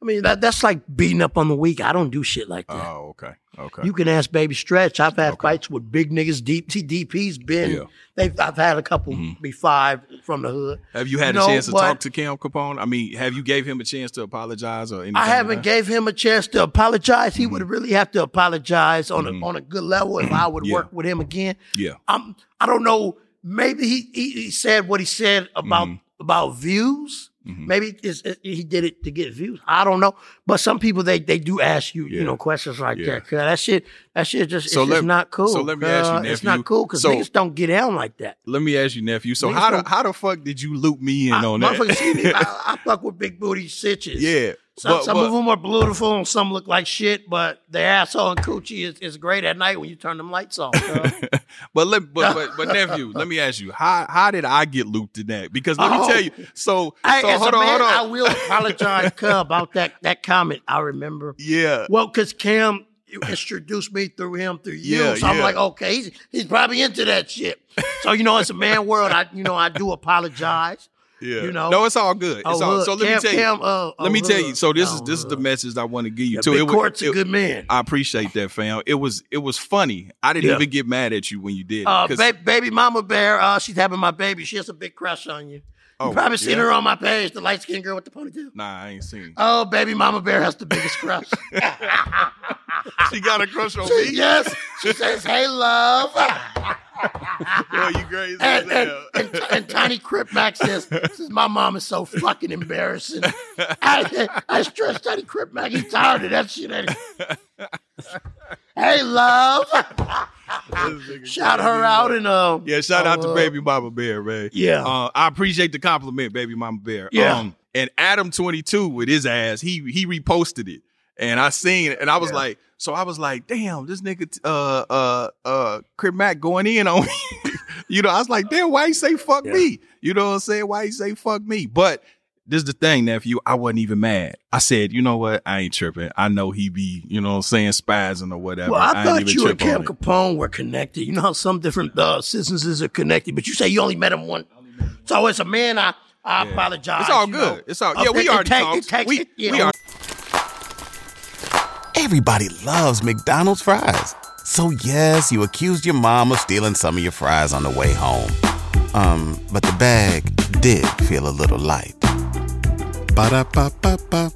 Speaker 5: I mean that that's like beating up on the weak. I don't do shit like that.
Speaker 3: Oh, okay. Okay.
Speaker 5: You can ask Baby Stretch. I've had
Speaker 3: Okay.
Speaker 5: fights with big niggas. Deep DP's been.
Speaker 3: Yeah.
Speaker 5: They've I've had a couple
Speaker 3: Mhm.
Speaker 5: be five from the hood.
Speaker 3: have you had
Speaker 5: you
Speaker 3: a
Speaker 5: know,
Speaker 3: chance to talk to Cam Capone? I mean, have you gave him a chance to apologize or anything?
Speaker 5: I haven't
Speaker 3: that?
Speaker 5: gave him a chance to apologize. He would really have to apologize on
Speaker 3: Mhm.
Speaker 5: a on a good level if I would
Speaker 3: Yeah.
Speaker 5: work with him again.
Speaker 3: Yeah.
Speaker 5: I'm I don't know. Maybe he he, he said what he said about
Speaker 3: Mhm.
Speaker 5: about views.
Speaker 3: Mhm.
Speaker 5: Maybe it's, it- he did it to get views. I don't know. But some people they they do ask you
Speaker 3: Yeah.
Speaker 5: you know questions like
Speaker 3: Yeah.
Speaker 5: that. 'Cause that shit that shit just
Speaker 3: So
Speaker 5: it's
Speaker 3: let-
Speaker 5: just not cool.
Speaker 3: so let me ask you,
Speaker 5: Uh, It's not cool because
Speaker 3: So-
Speaker 5: niggas don't get down like that.
Speaker 3: Let me ask you, nephew. So
Speaker 5: Niggas
Speaker 3: how the, how the fuck did you loop me in
Speaker 5: I,
Speaker 3: on that?
Speaker 5: I, I fuck with big booty sitches.
Speaker 3: yeah.
Speaker 5: Some,
Speaker 3: but,
Speaker 5: some
Speaker 3: but,
Speaker 5: of them are beautiful and some look like shit, but the asshole and coochie is, is great at night when you turn them lights off. dog.
Speaker 3: but let but, but but nephew, let me ask you, how how did I get looped in that? Because let me
Speaker 5: Oh.
Speaker 3: tell you, so
Speaker 5: Hey,
Speaker 3: so
Speaker 5: as
Speaker 3: hold
Speaker 5: a
Speaker 3: on,
Speaker 5: man,
Speaker 3: hold on.
Speaker 5: I will apologize, cuz, about that that comment. I remember.
Speaker 3: yeah.
Speaker 5: Well, because Cam introduced me through him through you,
Speaker 3: Yeah,
Speaker 5: so I'm
Speaker 3: yeah.
Speaker 5: like, okay, he's he's probably into that shit. So you know, it's a man world. I you know I do apologize.
Speaker 3: Yeah.
Speaker 5: you know.
Speaker 3: No, it's all good. It's
Speaker 5: Oh,
Speaker 3: all
Speaker 5: hood.
Speaker 3: so let
Speaker 5: Cam,
Speaker 3: me tell you.
Speaker 5: Cam, uh,
Speaker 3: let me
Speaker 5: oh,
Speaker 3: tell you. So this
Speaker 5: Oh,
Speaker 3: is this is the message I want to give you
Speaker 5: Yeah,
Speaker 3: too.
Speaker 5: Big
Speaker 3: It
Speaker 5: Court's a
Speaker 3: it-
Speaker 5: good man.
Speaker 3: I appreciate that, fam. It was it was funny. I didn't
Speaker 5: Yeah.
Speaker 3: even get mad at you when you did.
Speaker 5: Uh, ba- baby mama bear, uh, she's having my baby. She has a big crush on you.
Speaker 3: Oh,
Speaker 5: you probably seen
Speaker 3: yeah?
Speaker 5: her on my page, the light skinned girl with the ponytail.
Speaker 3: Nah, I ain't seen.
Speaker 5: Oh, baby mama bear has the biggest crush.
Speaker 3: she got a crush on me.
Speaker 5: yes, she says, "Hey, love."
Speaker 3: Boy, you crazy
Speaker 5: And,
Speaker 3: as
Speaker 5: and,
Speaker 3: hell.
Speaker 5: and, and Tiny Crip Mac says, says, my mom is so fucking embarrassing. I, I stress Tiny Crip Mac. He's tired of that shit. hey, love. Shout her out and um.
Speaker 3: Yeah, shout out to
Speaker 5: uh,
Speaker 3: Baby Mama Bear, man.
Speaker 5: Yeah.
Speaker 3: Uh, I appreciate the compliment, Baby Mama Bear.
Speaker 5: Yeah.
Speaker 3: Um, and Adam twenty two with his ass, he he reposted it, and I seen it, and I was
Speaker 5: Yeah.
Speaker 3: like, so I was like, damn, this nigga, uh, uh, uh, Crip Mac going in on me. you know, I was like, damn, why he say fuck
Speaker 5: Yeah.
Speaker 3: me? You know what I'm saying? Why he say fuck me? But this is the thing, nephew. I wasn't even mad. I said, you know what? I ain't tripping. I know he be, you know what I'm saying, spazzing or whatever.
Speaker 5: Well, I,
Speaker 3: ain't
Speaker 5: thought
Speaker 3: even
Speaker 5: you and
Speaker 3: trip
Speaker 5: Cam. Capone were connected. You know how some different uh, citizens are connected, but you say you only met him one. So as a man, I I
Speaker 3: Yeah.
Speaker 5: apologize.
Speaker 3: It's all good.
Speaker 5: know.
Speaker 3: It's all yeah. We
Speaker 5: it- it
Speaker 3: already
Speaker 5: take-
Speaker 3: talked.
Speaker 5: It takes,
Speaker 3: we
Speaker 5: it, you
Speaker 3: we
Speaker 5: know,
Speaker 3: are.
Speaker 1: Everybody loves McDonald's fries. So yes, you accused your mom of stealing some of your fries on the way home. Um, but the bag did feel a little light. Ba-da-ba-ba-ba.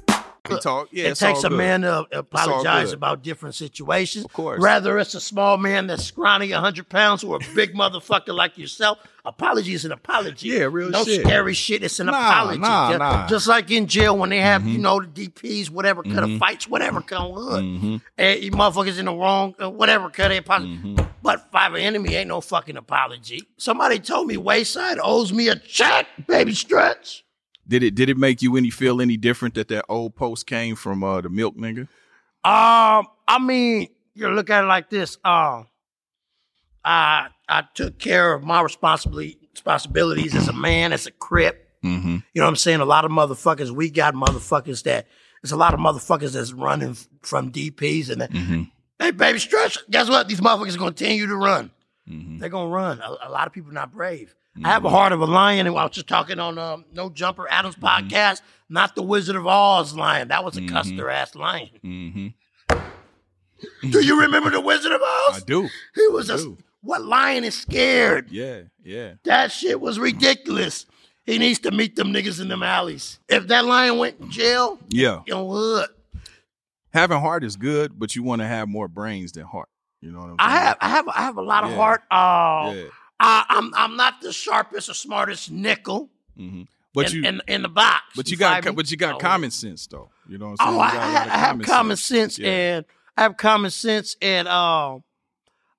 Speaker 3: We talk. Yeah,
Speaker 5: it takes a
Speaker 3: good.
Speaker 5: man to apologize about different situations.
Speaker 3: Of course.
Speaker 5: Rather it's a small man that's scrawny, 100 pounds, or a big motherfucker like yourself. Apology is an apology.
Speaker 3: Yeah, real
Speaker 5: no
Speaker 3: shit.
Speaker 5: scary shit. It's an
Speaker 3: Nah,
Speaker 5: apology.
Speaker 3: nah,
Speaker 5: just,
Speaker 3: nah.
Speaker 5: just like in jail when they have,
Speaker 3: Mm-hmm.
Speaker 5: you know, the DPs, whatever kind of fights, whatever kind of hood.
Speaker 3: Mm-hmm.
Speaker 5: And you motherfuckers in the wrong, uh, whatever kind of apology.
Speaker 3: Mm-hmm.
Speaker 5: But five enemy ain't no fucking apology. Somebody told me Wayside owes me a check, baby stretch.
Speaker 3: Did it did it make you any feel any different that that old post came from uh the milk nigga?
Speaker 5: Um, I mean, you look at it like this. Um, I I took care of my responsibility responsibilities as a man, as a crip.
Speaker 3: Mm-hmm.
Speaker 5: You know what I'm saying? A lot of motherfuckers. We got motherfuckers that. There's a lot of motherfuckers that's running from DPs and that.
Speaker 3: Mm-hmm.
Speaker 5: Hey, baby, stretch. Guess what? These motherfuckers are gonna continue to run.
Speaker 3: Mm-hmm.
Speaker 5: They're gonna run. A, a lot of people not brave. I have a heart of a lion, and I was just talking on um, No Jumper Adams
Speaker 3: Mm-hmm.
Speaker 5: podcast. Not the Wizard of Oz lion. That was a custer ass lion.
Speaker 3: Mm-hmm.
Speaker 5: Do you remember the Wizard of Oz?
Speaker 3: I do.
Speaker 5: He was a
Speaker 3: do.
Speaker 5: what lion is scared?
Speaker 3: Yeah, yeah.
Speaker 5: That shit was ridiculous. He needs to meet them niggas in them alleys. If that lion went in jail,
Speaker 3: Yeah.
Speaker 5: you know what?
Speaker 3: Having heart is good, but you want to have more brains than heart. You know what I'm saying?
Speaker 5: I have I have I have a lot of
Speaker 3: Yeah.
Speaker 5: heart. Uh,
Speaker 3: Yeah.
Speaker 5: I, I'm I'm not the sharpest or smartest nickel
Speaker 3: hmm But
Speaker 5: in,
Speaker 3: you
Speaker 5: in, in the box.
Speaker 3: but you got
Speaker 5: find me?
Speaker 3: but you got
Speaker 5: Oh.
Speaker 3: common sense though. You know what I'm saying?
Speaker 5: Oh,
Speaker 3: You
Speaker 5: I,
Speaker 3: got a
Speaker 5: I, I have common sense,
Speaker 3: Yeah.
Speaker 5: and I have common sense, and um,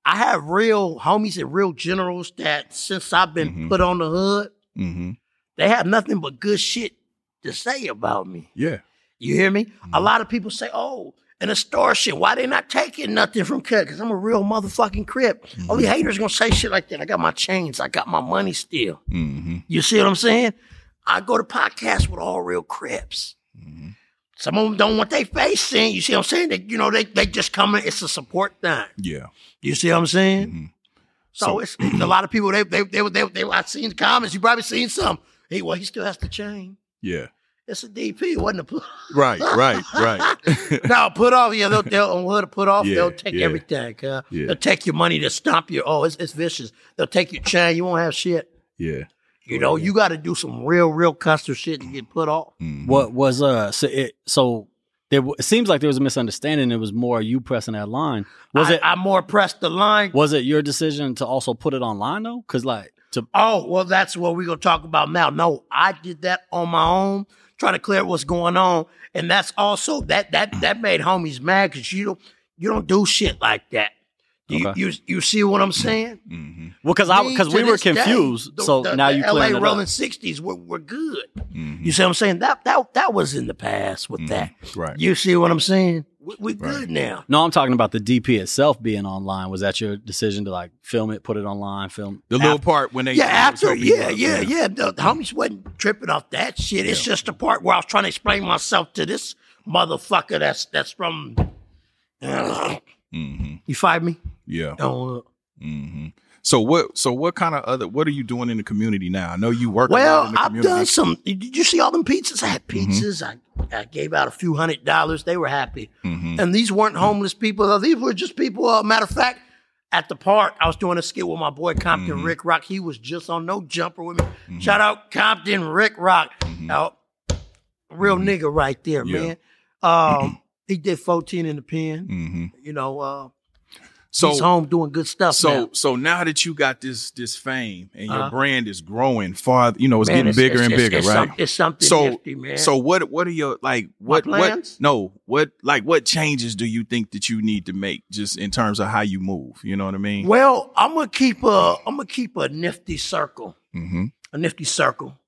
Speaker 5: I have real homies and real generals that since I've been
Speaker 3: Mhm.
Speaker 5: put on the hood,
Speaker 3: Mm-hmm.
Speaker 5: they have nothing but good shit to say about me.
Speaker 3: Yeah.
Speaker 5: You hear me? A
Speaker 3: Mhm.
Speaker 5: lot of people say, "Oh, an extortion. Why they not taking nothing from Cut? Because I'm a real motherfucking crip.
Speaker 3: Mm-hmm.
Speaker 5: Only haters gonna say shit like that. I got my chains. I got my money still.
Speaker 3: Mm-hmm.
Speaker 5: You see what I'm saying? I go to podcasts with all real crips.
Speaker 3: Mm-hmm.
Speaker 5: Some of them don't want their face seen. You see what I'm saying? They, you know, they they just coming. It's a support thing.
Speaker 3: Yeah.
Speaker 5: You see what I'm saying?
Speaker 3: Mhm.
Speaker 5: So,
Speaker 3: So-
Speaker 5: it's a lot of people. They they they they, they, I seen the comments. You probably seen some. Hey, well, he still has the chain.
Speaker 3: Yeah.
Speaker 5: It's a DP. It wasn't a. put-
Speaker 3: Right, right, right.
Speaker 5: now put off. Yeah, they'll, they'll on what to put off.
Speaker 3: Yeah,
Speaker 5: they'll take
Speaker 3: yeah.
Speaker 5: everything. Uh,
Speaker 3: Yeah.
Speaker 5: They'll take your money to stomp you. Oh, it's, it's vicious. They'll take your chain. You won't have shit.
Speaker 3: yeah.
Speaker 5: You know, you got to do some real, real custer shit to get put off.
Speaker 3: Mhm.
Speaker 4: What was uh? So it, so there. w- It seems like there was a misunderstanding. It was more you pressing that line. Was
Speaker 5: I,
Speaker 4: it?
Speaker 5: I more pressed the line.
Speaker 4: was it your decision to also put it online though? Because like to
Speaker 5: Oh, well, that's what we're gonna talk about now. No, I did that on my own, trying to clear what's going on, and that's also that that that made homies mad because you don't you don't do shit like that. You,
Speaker 4: Okay.
Speaker 5: you you see what I'm saying?
Speaker 3: Mhm.
Speaker 4: well, because I because we were
Speaker 5: this day,
Speaker 4: confused.
Speaker 5: the-
Speaker 4: so
Speaker 5: the-
Speaker 4: now
Speaker 5: the
Speaker 4: you
Speaker 5: LA
Speaker 4: clearing it
Speaker 5: Rolling
Speaker 4: up.
Speaker 5: Sixties were, were good.
Speaker 3: Mhm.
Speaker 5: You see what I'm saying? That that that was in the past with that.
Speaker 3: Right.
Speaker 5: You see what I'm saying? We, we
Speaker 3: Right.
Speaker 5: good now.
Speaker 4: No, I'm talking about the DP itself being online. Was that your decision to like film it, put it online, film
Speaker 3: The little
Speaker 4: after-
Speaker 3: part when they
Speaker 5: Yeah, after
Speaker 3: tell people-
Speaker 5: yeah, yeah, yeah. The, the homies wasn't tripping off that shit. It's just the part where I was trying to explain myself to this motherfucker that's that's from.
Speaker 3: Mhm.
Speaker 5: you fight me?
Speaker 3: Yeah.
Speaker 5: Oh,
Speaker 3: hmm So what? So what kind of other? What are you doing in the community now? I know you work.
Speaker 5: well,
Speaker 3: in the
Speaker 5: I've
Speaker 3: community.
Speaker 5: done some. Did you see all them pizzas? I had
Speaker 3: Mm-hmm.
Speaker 5: pizzas. I, I gave out a few hundred dollars. They were happy.
Speaker 3: Mhm.
Speaker 5: And these weren't homeless people. These were just people. Uh, matter of fact, at the park, I was doing a skit with my boy Compton
Speaker 3: Mm-hmm.
Speaker 5: Ricc Roc. He was just on no jumper with me. Shout out Compton Ricc Roc. Now, real nigga right there,
Speaker 3: Mm-hmm. Yeah.
Speaker 5: man. Um, he did 14 in the pen. You know, uh,
Speaker 3: So
Speaker 5: He's home doing good stuff
Speaker 3: so
Speaker 5: now.
Speaker 3: so now that you got this this fame and your
Speaker 5: Uh-huh.
Speaker 3: brand is growing far, you know, it's
Speaker 5: Man,
Speaker 3: getting bigger and bigger,
Speaker 5: it's
Speaker 3: right?
Speaker 5: some- it's something
Speaker 3: so
Speaker 5: nifty, man.
Speaker 3: so what what are your like what what no what like what changes do you think that you need to make just in terms of how you move? You know what I mean?
Speaker 5: well, I'm gonna keep a I'm gonna keep a nifty circle,
Speaker 3: Mm-hmm.
Speaker 5: a nifty circle.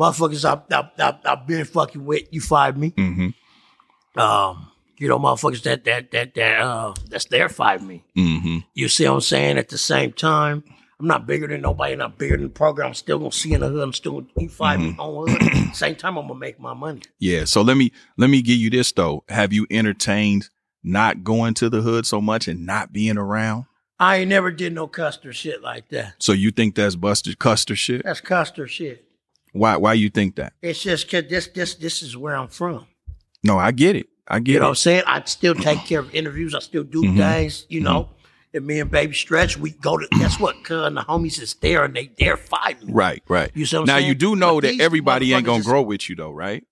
Speaker 5: Motherfuckers, I've, I've, I've, I've been fucking with. You fired me.
Speaker 3: Mm-hmm.
Speaker 5: Um, you know, motherfuckers that that that that uh that's there fired me.
Speaker 3: Mm-hmm.
Speaker 5: You see what I'm saying? At the same time, I'm not bigger than nobody, not bigger than the program. I'm still gonna see in the hood. I'm still gonna you fired me on hood. same time, I'm gonna make my money.
Speaker 3: Yeah. So let me let me give you this though. Have you entertained not going to the hood so much and not being around?
Speaker 5: I ain't never did no Custer shit like that.
Speaker 3: So you think that's Buster Custer shit?
Speaker 5: That's Custer shit.
Speaker 3: Why why you think that?
Speaker 5: It's just cause this this this is where I'm from.
Speaker 3: No, I get it. I get
Speaker 5: You know what. I'm saying? I still take care of interviews. I still do
Speaker 3: Mhm.
Speaker 5: things, you know. And me and Baby Stretch, we go to guess what? Cuz and the homies is there and they dare fight me.
Speaker 3: Right, right.
Speaker 5: You see what I'm
Speaker 3: now
Speaker 5: saying?
Speaker 3: you do know
Speaker 5: But
Speaker 3: that everybody ain't gonna
Speaker 5: is-
Speaker 3: grow with you though, right?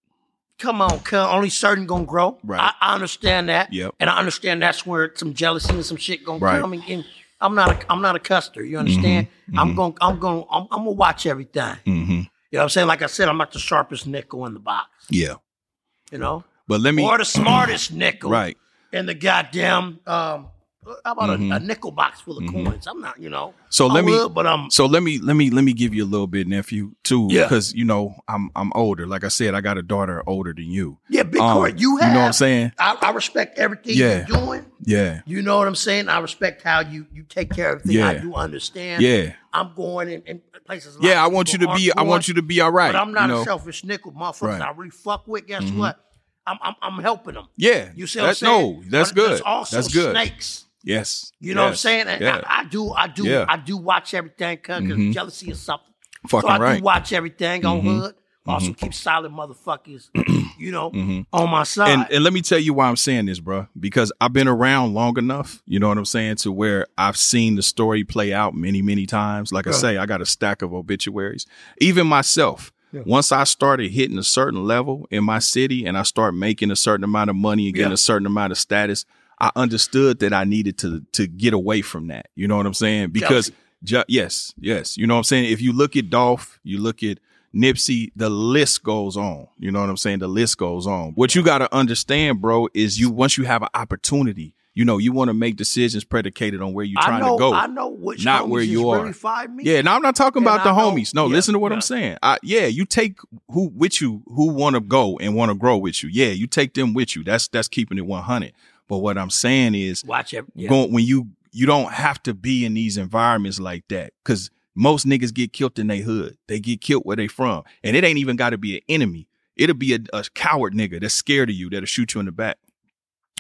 Speaker 5: Come on, cuz only certain gonna grow.
Speaker 3: Right.
Speaker 5: I, I understand that.
Speaker 3: Yep.
Speaker 5: And I understand that's where some jealousy and some shit gonna
Speaker 3: Right.
Speaker 5: come. And, and I'm not a I'm not a custer. You understand? I'm gonna I'm going I'm, I'm gonna watch everything.
Speaker 3: Mm-hmm.
Speaker 5: You know what I'm saying? Like I said, I'm not the sharpest nickel in the box.
Speaker 3: Yeah.
Speaker 5: You know,
Speaker 3: But let me
Speaker 5: or the smartest nickel.
Speaker 3: right.
Speaker 5: in the goddamn um how about
Speaker 3: Mhm.
Speaker 5: a, a nickel box full of
Speaker 3: Mhm.
Speaker 5: coins? I'm not, you know.
Speaker 3: So
Speaker 5: I
Speaker 3: let me
Speaker 5: would, but um
Speaker 3: So let me let me let me give you a little bit, nephew, too,
Speaker 5: Yeah.
Speaker 3: because you know I'm I'm older. Like I said, I got a daughter older than you.
Speaker 5: yeah, big
Speaker 3: Um,
Speaker 5: court. You have
Speaker 3: you know what I'm saying?
Speaker 5: I, I respect everything
Speaker 3: Yeah.
Speaker 5: you're doing.
Speaker 3: Yeah,
Speaker 5: You know what I'm saying? I respect how you you take care of everything. I do understand.
Speaker 3: yeah,
Speaker 5: I'm going in, in places. lot
Speaker 3: yeah. I want you to be.
Speaker 5: aren't
Speaker 3: I want you to be all right.
Speaker 5: But I'm not
Speaker 3: you know?
Speaker 5: a selfish nickel, motherfuckers.
Speaker 3: Right.
Speaker 5: I really fuck with. Guess
Speaker 3: Mhm.
Speaker 5: what? I'm, I'm I'm helping them.
Speaker 3: Yeah,
Speaker 5: You see what
Speaker 3: that's,
Speaker 5: I'm saying?
Speaker 3: No, that's
Speaker 5: But
Speaker 3: good.
Speaker 5: There's also
Speaker 3: that's good.
Speaker 5: snakes.
Speaker 3: Yes,
Speaker 5: You know what I'm saying? And
Speaker 3: Yeah,
Speaker 5: I, I do, I do,
Speaker 3: Yeah.
Speaker 5: I do watch everything because
Speaker 3: Mhm.
Speaker 5: jealousy is something.
Speaker 3: fucking
Speaker 5: so I
Speaker 3: right.
Speaker 5: do watch everything on
Speaker 3: Mhm.
Speaker 5: hood. Also keep solid motherfuckers, you know,
Speaker 3: Mhm.
Speaker 5: on my side.
Speaker 3: And, and let me tell you why I'm saying this, bro. Because I've been around long enough, you know what I'm saying, to where I've seen the story play out many, many times. Like I say, I got a stack of obituaries. Even myself,
Speaker 5: Yeah.
Speaker 3: once I started hitting a certain level in my city and I start making a certain amount of money and getting
Speaker 5: Yeah.
Speaker 3: a certain amount of status, I understood that I needed to to get away from that. You know what I'm saying? Because ju- yes, yes, you know what I'm saying. If you look at Dolph, you look at Nipsey, the list goes on. You know what I'm saying? The list goes on. What you got to understand, bro, is you once you have an opportunity, you know, you want to make decisions predicated on where you're trying
Speaker 5: know,
Speaker 3: to go.
Speaker 5: I know which
Speaker 3: not where you are.
Speaker 5: Really.
Speaker 3: Yeah, now I'm not talking
Speaker 5: And
Speaker 3: about the
Speaker 5: know-
Speaker 3: homies. No,
Speaker 5: yeah,
Speaker 3: listen to what
Speaker 5: yeah.
Speaker 3: I'm saying. I, yeah, you take who with you who want to go and want to grow with you. Yeah, you take them with you. That's that's keeping it 100. But what I'm saying is
Speaker 5: Watch it. Yeah.
Speaker 3: going when you you don't have to be in these environments like that because most niggas get killed in their hood. They get killed where they from, and it ain't even got to be an enemy. It'll be a, a coward nigga that's scared of you that'll shoot you in the back,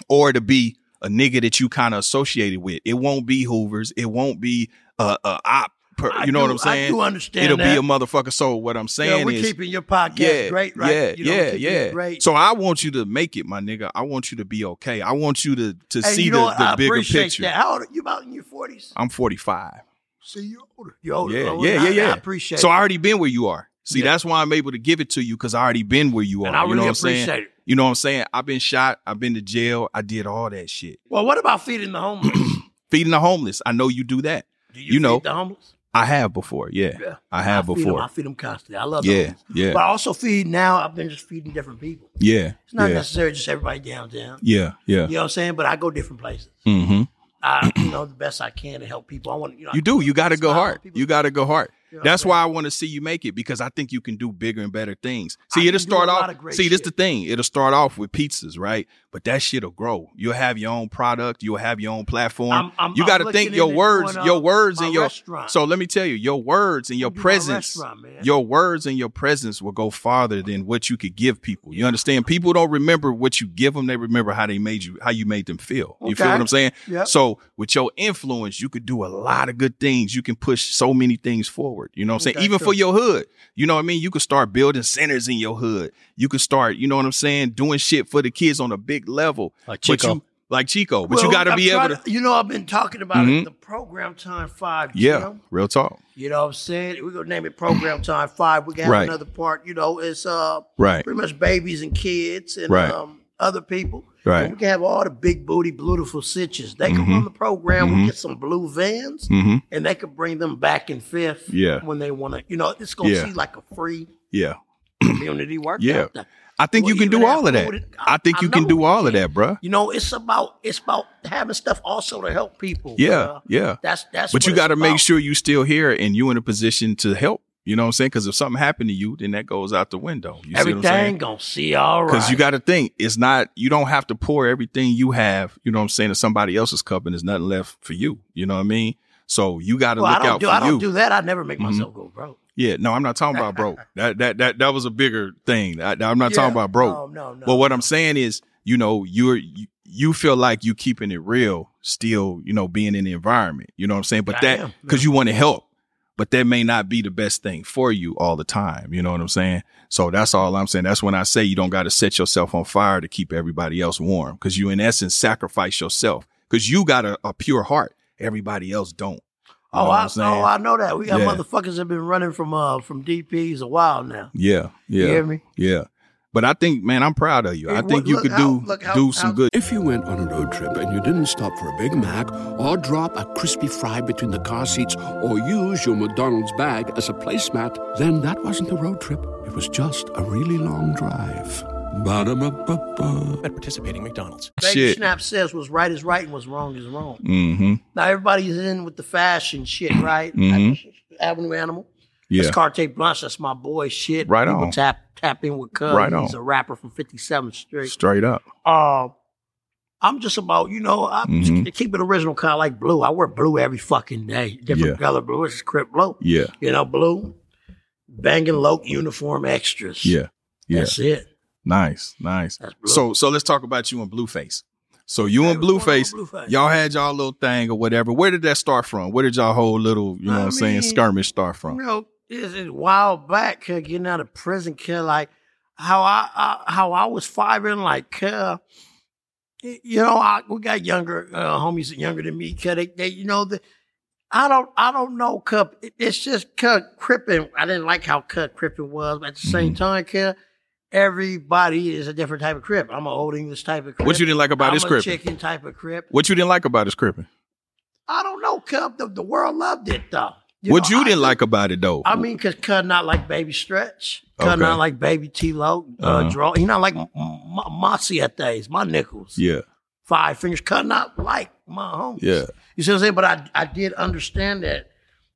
Speaker 3: or to be a nigga that you kind of associated with. It won't be Hoovers. It won't be a, a op. Per, you know
Speaker 5: do-
Speaker 3: what I'm saying?
Speaker 5: I do understand
Speaker 3: It'll
Speaker 5: that.
Speaker 3: be a motherfucker. So what I'm
Speaker 5: yeah,
Speaker 3: saying
Speaker 5: we're
Speaker 3: is,
Speaker 5: keeping your podcast
Speaker 3: yeah,
Speaker 5: great, right?
Speaker 3: Yeah,
Speaker 5: You know,
Speaker 3: yeah, yeah.
Speaker 5: Great.
Speaker 3: So I want you to make it, my nigga. I want you to be okay. I want you to to
Speaker 5: Hey,
Speaker 3: see
Speaker 5: you know
Speaker 3: the,
Speaker 5: what?
Speaker 3: the
Speaker 5: I
Speaker 3: bigger
Speaker 5: appreciate
Speaker 3: picture.
Speaker 5: That. How old are you? About in your forties?
Speaker 3: I'm 45.
Speaker 5: See, you're older. You're older.
Speaker 3: Yeah,
Speaker 5: Oh,
Speaker 3: yeah, yeah, yeah.
Speaker 5: I appreciate. It.
Speaker 3: So
Speaker 5: it.
Speaker 3: I already been where you are. See,
Speaker 5: Yeah.
Speaker 3: that's why I'm able to give it to you because I already been where you are.
Speaker 5: and I
Speaker 3: you
Speaker 5: really
Speaker 3: know what I'm saying?
Speaker 5: appreciate it.
Speaker 3: You know what I'm saying? I've been shot. I've been to jail. I did all that shit.
Speaker 5: Well, what about feeding the homeless?
Speaker 3: Feeding the homeless. I know you do that.
Speaker 5: Do
Speaker 3: You know.
Speaker 5: feed the homeless?
Speaker 3: I have before. Yeah,
Speaker 5: Yeah,
Speaker 3: I have
Speaker 5: 'em-
Speaker 3: before.
Speaker 5: I feed them constantly. I love
Speaker 3: Yeah,
Speaker 5: homeless.
Speaker 3: yeah,
Speaker 5: But I also feed now. I've been just feeding different people.
Speaker 3: yeah,
Speaker 5: It's not
Speaker 3: yeah,
Speaker 5: necessarily just everybody downtown.
Speaker 3: yeah, yeah.
Speaker 5: You know what I'm saying? But I go different places.
Speaker 3: Mm-hmm.
Speaker 5: I, you know, the best I can to help people. I want, you know,
Speaker 3: You do. You got to go hard. You got to go hard. That's why I want to see you make it because I think you can do bigger and better things. See, it'll start off.
Speaker 5: of
Speaker 3: See, this the thing. It'll start off with pizzas, right? But that shit'll grow. You'll have your own product. You'll have your own platform.
Speaker 5: I'm- I'm-
Speaker 3: you got to think your words, your words, and your.
Speaker 5: restaurant.
Speaker 3: So let me tell you, your words and your presence, your words and your presence will go farther than what you could give people. You understand? People don't remember what you give them; they remember how they made you, how you made them feel. You feel what I'm saying?
Speaker 5: Yep.
Speaker 3: So with your influence, you could do a lot of good things. You can push so many things forward. You know what I'm saying?
Speaker 5: Okay,
Speaker 3: Even
Speaker 5: true.
Speaker 3: for your hood. You know what I mean? You could start building centers in your hood. You could start, you know what I'm saying, doing shit for the kids on a big level.
Speaker 4: Like
Speaker 3: But
Speaker 4: Chico.
Speaker 3: you, like Chico. But you got to
Speaker 5: I'm
Speaker 3: be able
Speaker 5: trying
Speaker 3: to.
Speaker 5: You know, I've been talking about
Speaker 3: Mhm.
Speaker 5: it, the program time five.
Speaker 3: Yeah,
Speaker 5: Jim.
Speaker 3: real talk.
Speaker 5: You know what I'm saying? We're gonna name it program time five. We got
Speaker 3: Right.
Speaker 5: another part, you know, it's uh
Speaker 3: Right.
Speaker 5: pretty much babies and kids and
Speaker 3: Right.
Speaker 5: um other people.
Speaker 3: Right.
Speaker 5: And we can have all the big booty, beautiful sitches. They can
Speaker 3: Mhm.
Speaker 5: run the program.
Speaker 3: Mhm.
Speaker 5: We get some blue vans,
Speaker 3: Mm-hmm.
Speaker 5: and they could bring them back in fifth.
Speaker 3: Yeah.
Speaker 5: When they want to, you know, it's gonna
Speaker 3: Yeah.
Speaker 5: see like a free
Speaker 3: Yeah.
Speaker 5: community workout.
Speaker 3: Yeah. I think
Speaker 5: Well,
Speaker 3: you can do all of that. I think
Speaker 5: I
Speaker 3: you can do all of that, bruh.
Speaker 5: You know, it's about it's about having stuff also to help people.
Speaker 3: Yeah,
Speaker 5: bruh.
Speaker 3: yeah.
Speaker 5: That's that's.
Speaker 3: But
Speaker 5: what
Speaker 3: you got to make sure you still here and you in a position to help. You know what I'm saying? Because if something happened to you, then that goes out the window. You see what I'm saying?
Speaker 5: gonna see all right.
Speaker 3: Because you got to think, it's not, you don't have to pour everything you have, you know what I'm saying, to somebody else's cup and there's nothing left for you. You know what I mean? So you got to
Speaker 5: Well, I
Speaker 3: look
Speaker 5: don't
Speaker 3: out
Speaker 5: do
Speaker 3: for
Speaker 5: I don't do that. I never make
Speaker 3: Mhm.
Speaker 5: myself go broke.
Speaker 3: Yeah, no, I'm not talking about broke. that that that that was a bigger thing. I, am not
Speaker 5: Yeah.
Speaker 3: talking about broke.
Speaker 5: No, no, no.
Speaker 3: But what I'm saying is, you know, you're you, you feel like you keeping it real, still, you know, being in the environment. You know what I'm saying? But
Speaker 5: I
Speaker 3: that because you want to help, but that may not be the best thing for you all the time. You know what I'm saying? So that's all I'm saying. That's when I say you don't got to set yourself on fire to keep everybody else warm, because you in essence sacrifice yourself because you got a, a pure heart. Everybody else don't. You
Speaker 5: Oh, I, oh, I know that. We got
Speaker 3: Yeah.
Speaker 5: motherfuckers that been running from uh from DPs a while now.
Speaker 3: yeah,
Speaker 5: You
Speaker 3: yeah,
Speaker 5: hear me?
Speaker 3: yeah. But I think, man, I'm proud of you. I think
Speaker 5: look-
Speaker 3: you
Speaker 5: look
Speaker 3: could
Speaker 5: how-
Speaker 3: do
Speaker 5: look how-
Speaker 3: do some
Speaker 5: how-
Speaker 3: good.
Speaker 6: If you went on a road trip and you didn't stop for a Big Mac or drop a crispy fry between the car seats or use your McDonald's bag as a placemat, then that wasn't a road trip. It was just a really long drive. Ba-da-ba-ba-ba.
Speaker 7: at participating McDonald's.
Speaker 5: Baby
Speaker 3: Shit.
Speaker 5: Snap says what's right is right and what's wrong is wrong.
Speaker 3: Mm-hmm.
Speaker 5: Now everybody's in with the fashion shit, right?
Speaker 3: Mhm.
Speaker 5: Avenue Animal.
Speaker 3: Yeah.
Speaker 5: That's Carte Blanche. That's my boy shit.
Speaker 3: Right
Speaker 5: People
Speaker 3: on.
Speaker 5: Tap tap in with Cuz.
Speaker 3: Right
Speaker 5: He's
Speaker 3: on.
Speaker 5: a rapper from 57th Street.
Speaker 3: Straight up.
Speaker 5: Uh, I'm just about, you know, I
Speaker 3: Mhm.
Speaker 5: keep it original, kind of like blue. I wear blue every fucking day. Different
Speaker 3: Yeah.
Speaker 5: color blue. It's crip blue.
Speaker 3: Yeah.
Speaker 5: You know, blue. Banging low uniform extras.
Speaker 3: Yeah. Yeah.
Speaker 5: That's it.
Speaker 3: Nice. Nice. So so let's talk about you and Blueface. So you
Speaker 5: Hey,
Speaker 3: and
Speaker 5: what's going on
Speaker 3: Blueface,
Speaker 5: Blueface?
Speaker 3: y'all had y'all little thing or whatever. Where did that start from? Where did y'all whole little, you know
Speaker 5: I
Speaker 3: what I'm saying, skirmish start from?
Speaker 5: You know, it's a while back, uh, getting out of prison, kid, like how I, I how I was firing, like, uh, you know, I, we got younger uh, homies younger than me, cause they, they you know, the, I don't, I don't know, cup. It's just cut Crippin. I didn't like how cut Crippin was, but at the same time, kid, everybody is a different type of crip. I'm an old English type of crip.
Speaker 3: What you didn't like about
Speaker 5: I'm
Speaker 3: his
Speaker 5: a
Speaker 3: crippin'?
Speaker 5: chicken type of crip.
Speaker 3: What you didn't like about his crippin'?
Speaker 5: I don't know, Cub. The, the world loved it though. You
Speaker 3: what
Speaker 5: know,
Speaker 3: you
Speaker 5: I
Speaker 3: didn't like about it though?
Speaker 5: I mean, because Cud not like Baby Stretch. Cud
Speaker 3: Okay.
Speaker 5: not like Baby T-Lo. Uh,
Speaker 3: Uh-huh.
Speaker 5: draw. He not like Mossy at days. My nickels.
Speaker 3: yeah.
Speaker 5: Five fingers. Cud not like my homies.
Speaker 3: Yeah.
Speaker 5: You see what I'm saying? But I, I did understand that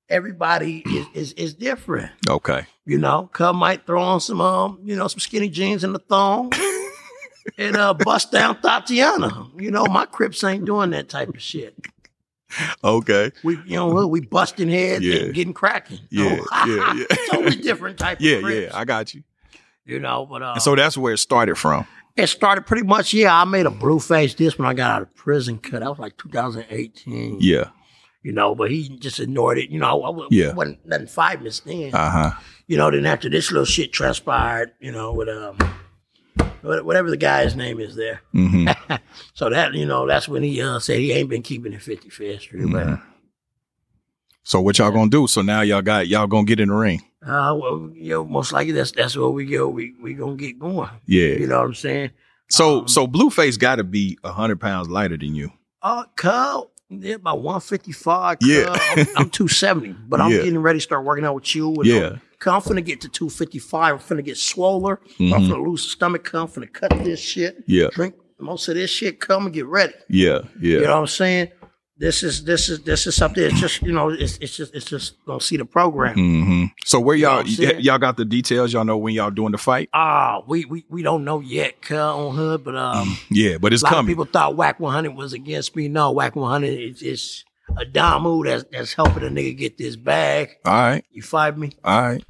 Speaker 5: everybody is, is, is different.
Speaker 3: Okay.
Speaker 5: You know, Cub might throw on some, um, you know, some skinny jeans and a thong. And uh, bust down Thotiana. You know, my Crips ain't doing that type of shit.
Speaker 3: Okay.
Speaker 5: We, you know, we busting heads
Speaker 3: Yeah.
Speaker 5: and getting cracking.
Speaker 3: Yeah, yeah, yeah.
Speaker 5: totally different type
Speaker 3: Yeah, yeah. I got you.
Speaker 5: you know, but uh,
Speaker 3: And so that's where it started from.
Speaker 5: it started pretty much. Yeah, I made a blue face this when I got out of prison. Cut that was like 2018.
Speaker 3: Yeah.
Speaker 5: you know, but he just ignored it. You know, I, wa-
Speaker 3: Yeah.
Speaker 5: wasn't nothing famous then.
Speaker 3: Uh huh.
Speaker 5: you know, then after this little shit transpired, you know, with um, what- whatever the guy's name is there.
Speaker 3: hmm
Speaker 5: So that you know, that's when he uh, said he ain't been keeping it 55th Street. But
Speaker 3: So what y'all gonna do? So now y'all got y'all gonna get in the ring.
Speaker 5: uh, well, you know, most likely that's that's where we go. We we gonna get going.
Speaker 3: Yeah.
Speaker 5: You know what I'm saying?
Speaker 3: So
Speaker 5: Um,
Speaker 3: so Blueface got to be hundred pounds lighter than you.
Speaker 5: Uh, Cub, yeah, about 155.
Speaker 3: Yeah.
Speaker 5: I'm, I'm 270, but I'm
Speaker 3: Yeah.
Speaker 5: getting ready to start working out with you. And
Speaker 3: Yeah.
Speaker 5: I'm, I'm finna get to 255. I'm finna get swoller. I'm
Speaker 3: Mhm.
Speaker 5: finna lose the stomach. I'm finna cut this shit.
Speaker 3: Yeah.
Speaker 5: Drink most of this shit. Come and get ready.
Speaker 3: Yeah. Yeah.
Speaker 5: You know what I'm saying? This is this is this is something. It's just you know it's it's just it's just gonna see the program.
Speaker 3: hmm So where
Speaker 5: You know
Speaker 3: y'all
Speaker 5: what
Speaker 3: y'all got the details? Y'all know when y'all doing the fight?
Speaker 5: Ah, we, we we don't know yet, Cub, on hood, but um.
Speaker 3: Yeah, but it's
Speaker 5: a lot of
Speaker 3: coming.
Speaker 5: people thought Wack 100 was against me. No, Wack 100 is, is a Damu that's, that's helping a nigga get this bag.
Speaker 3: All right.
Speaker 5: You fight me?
Speaker 3: All right.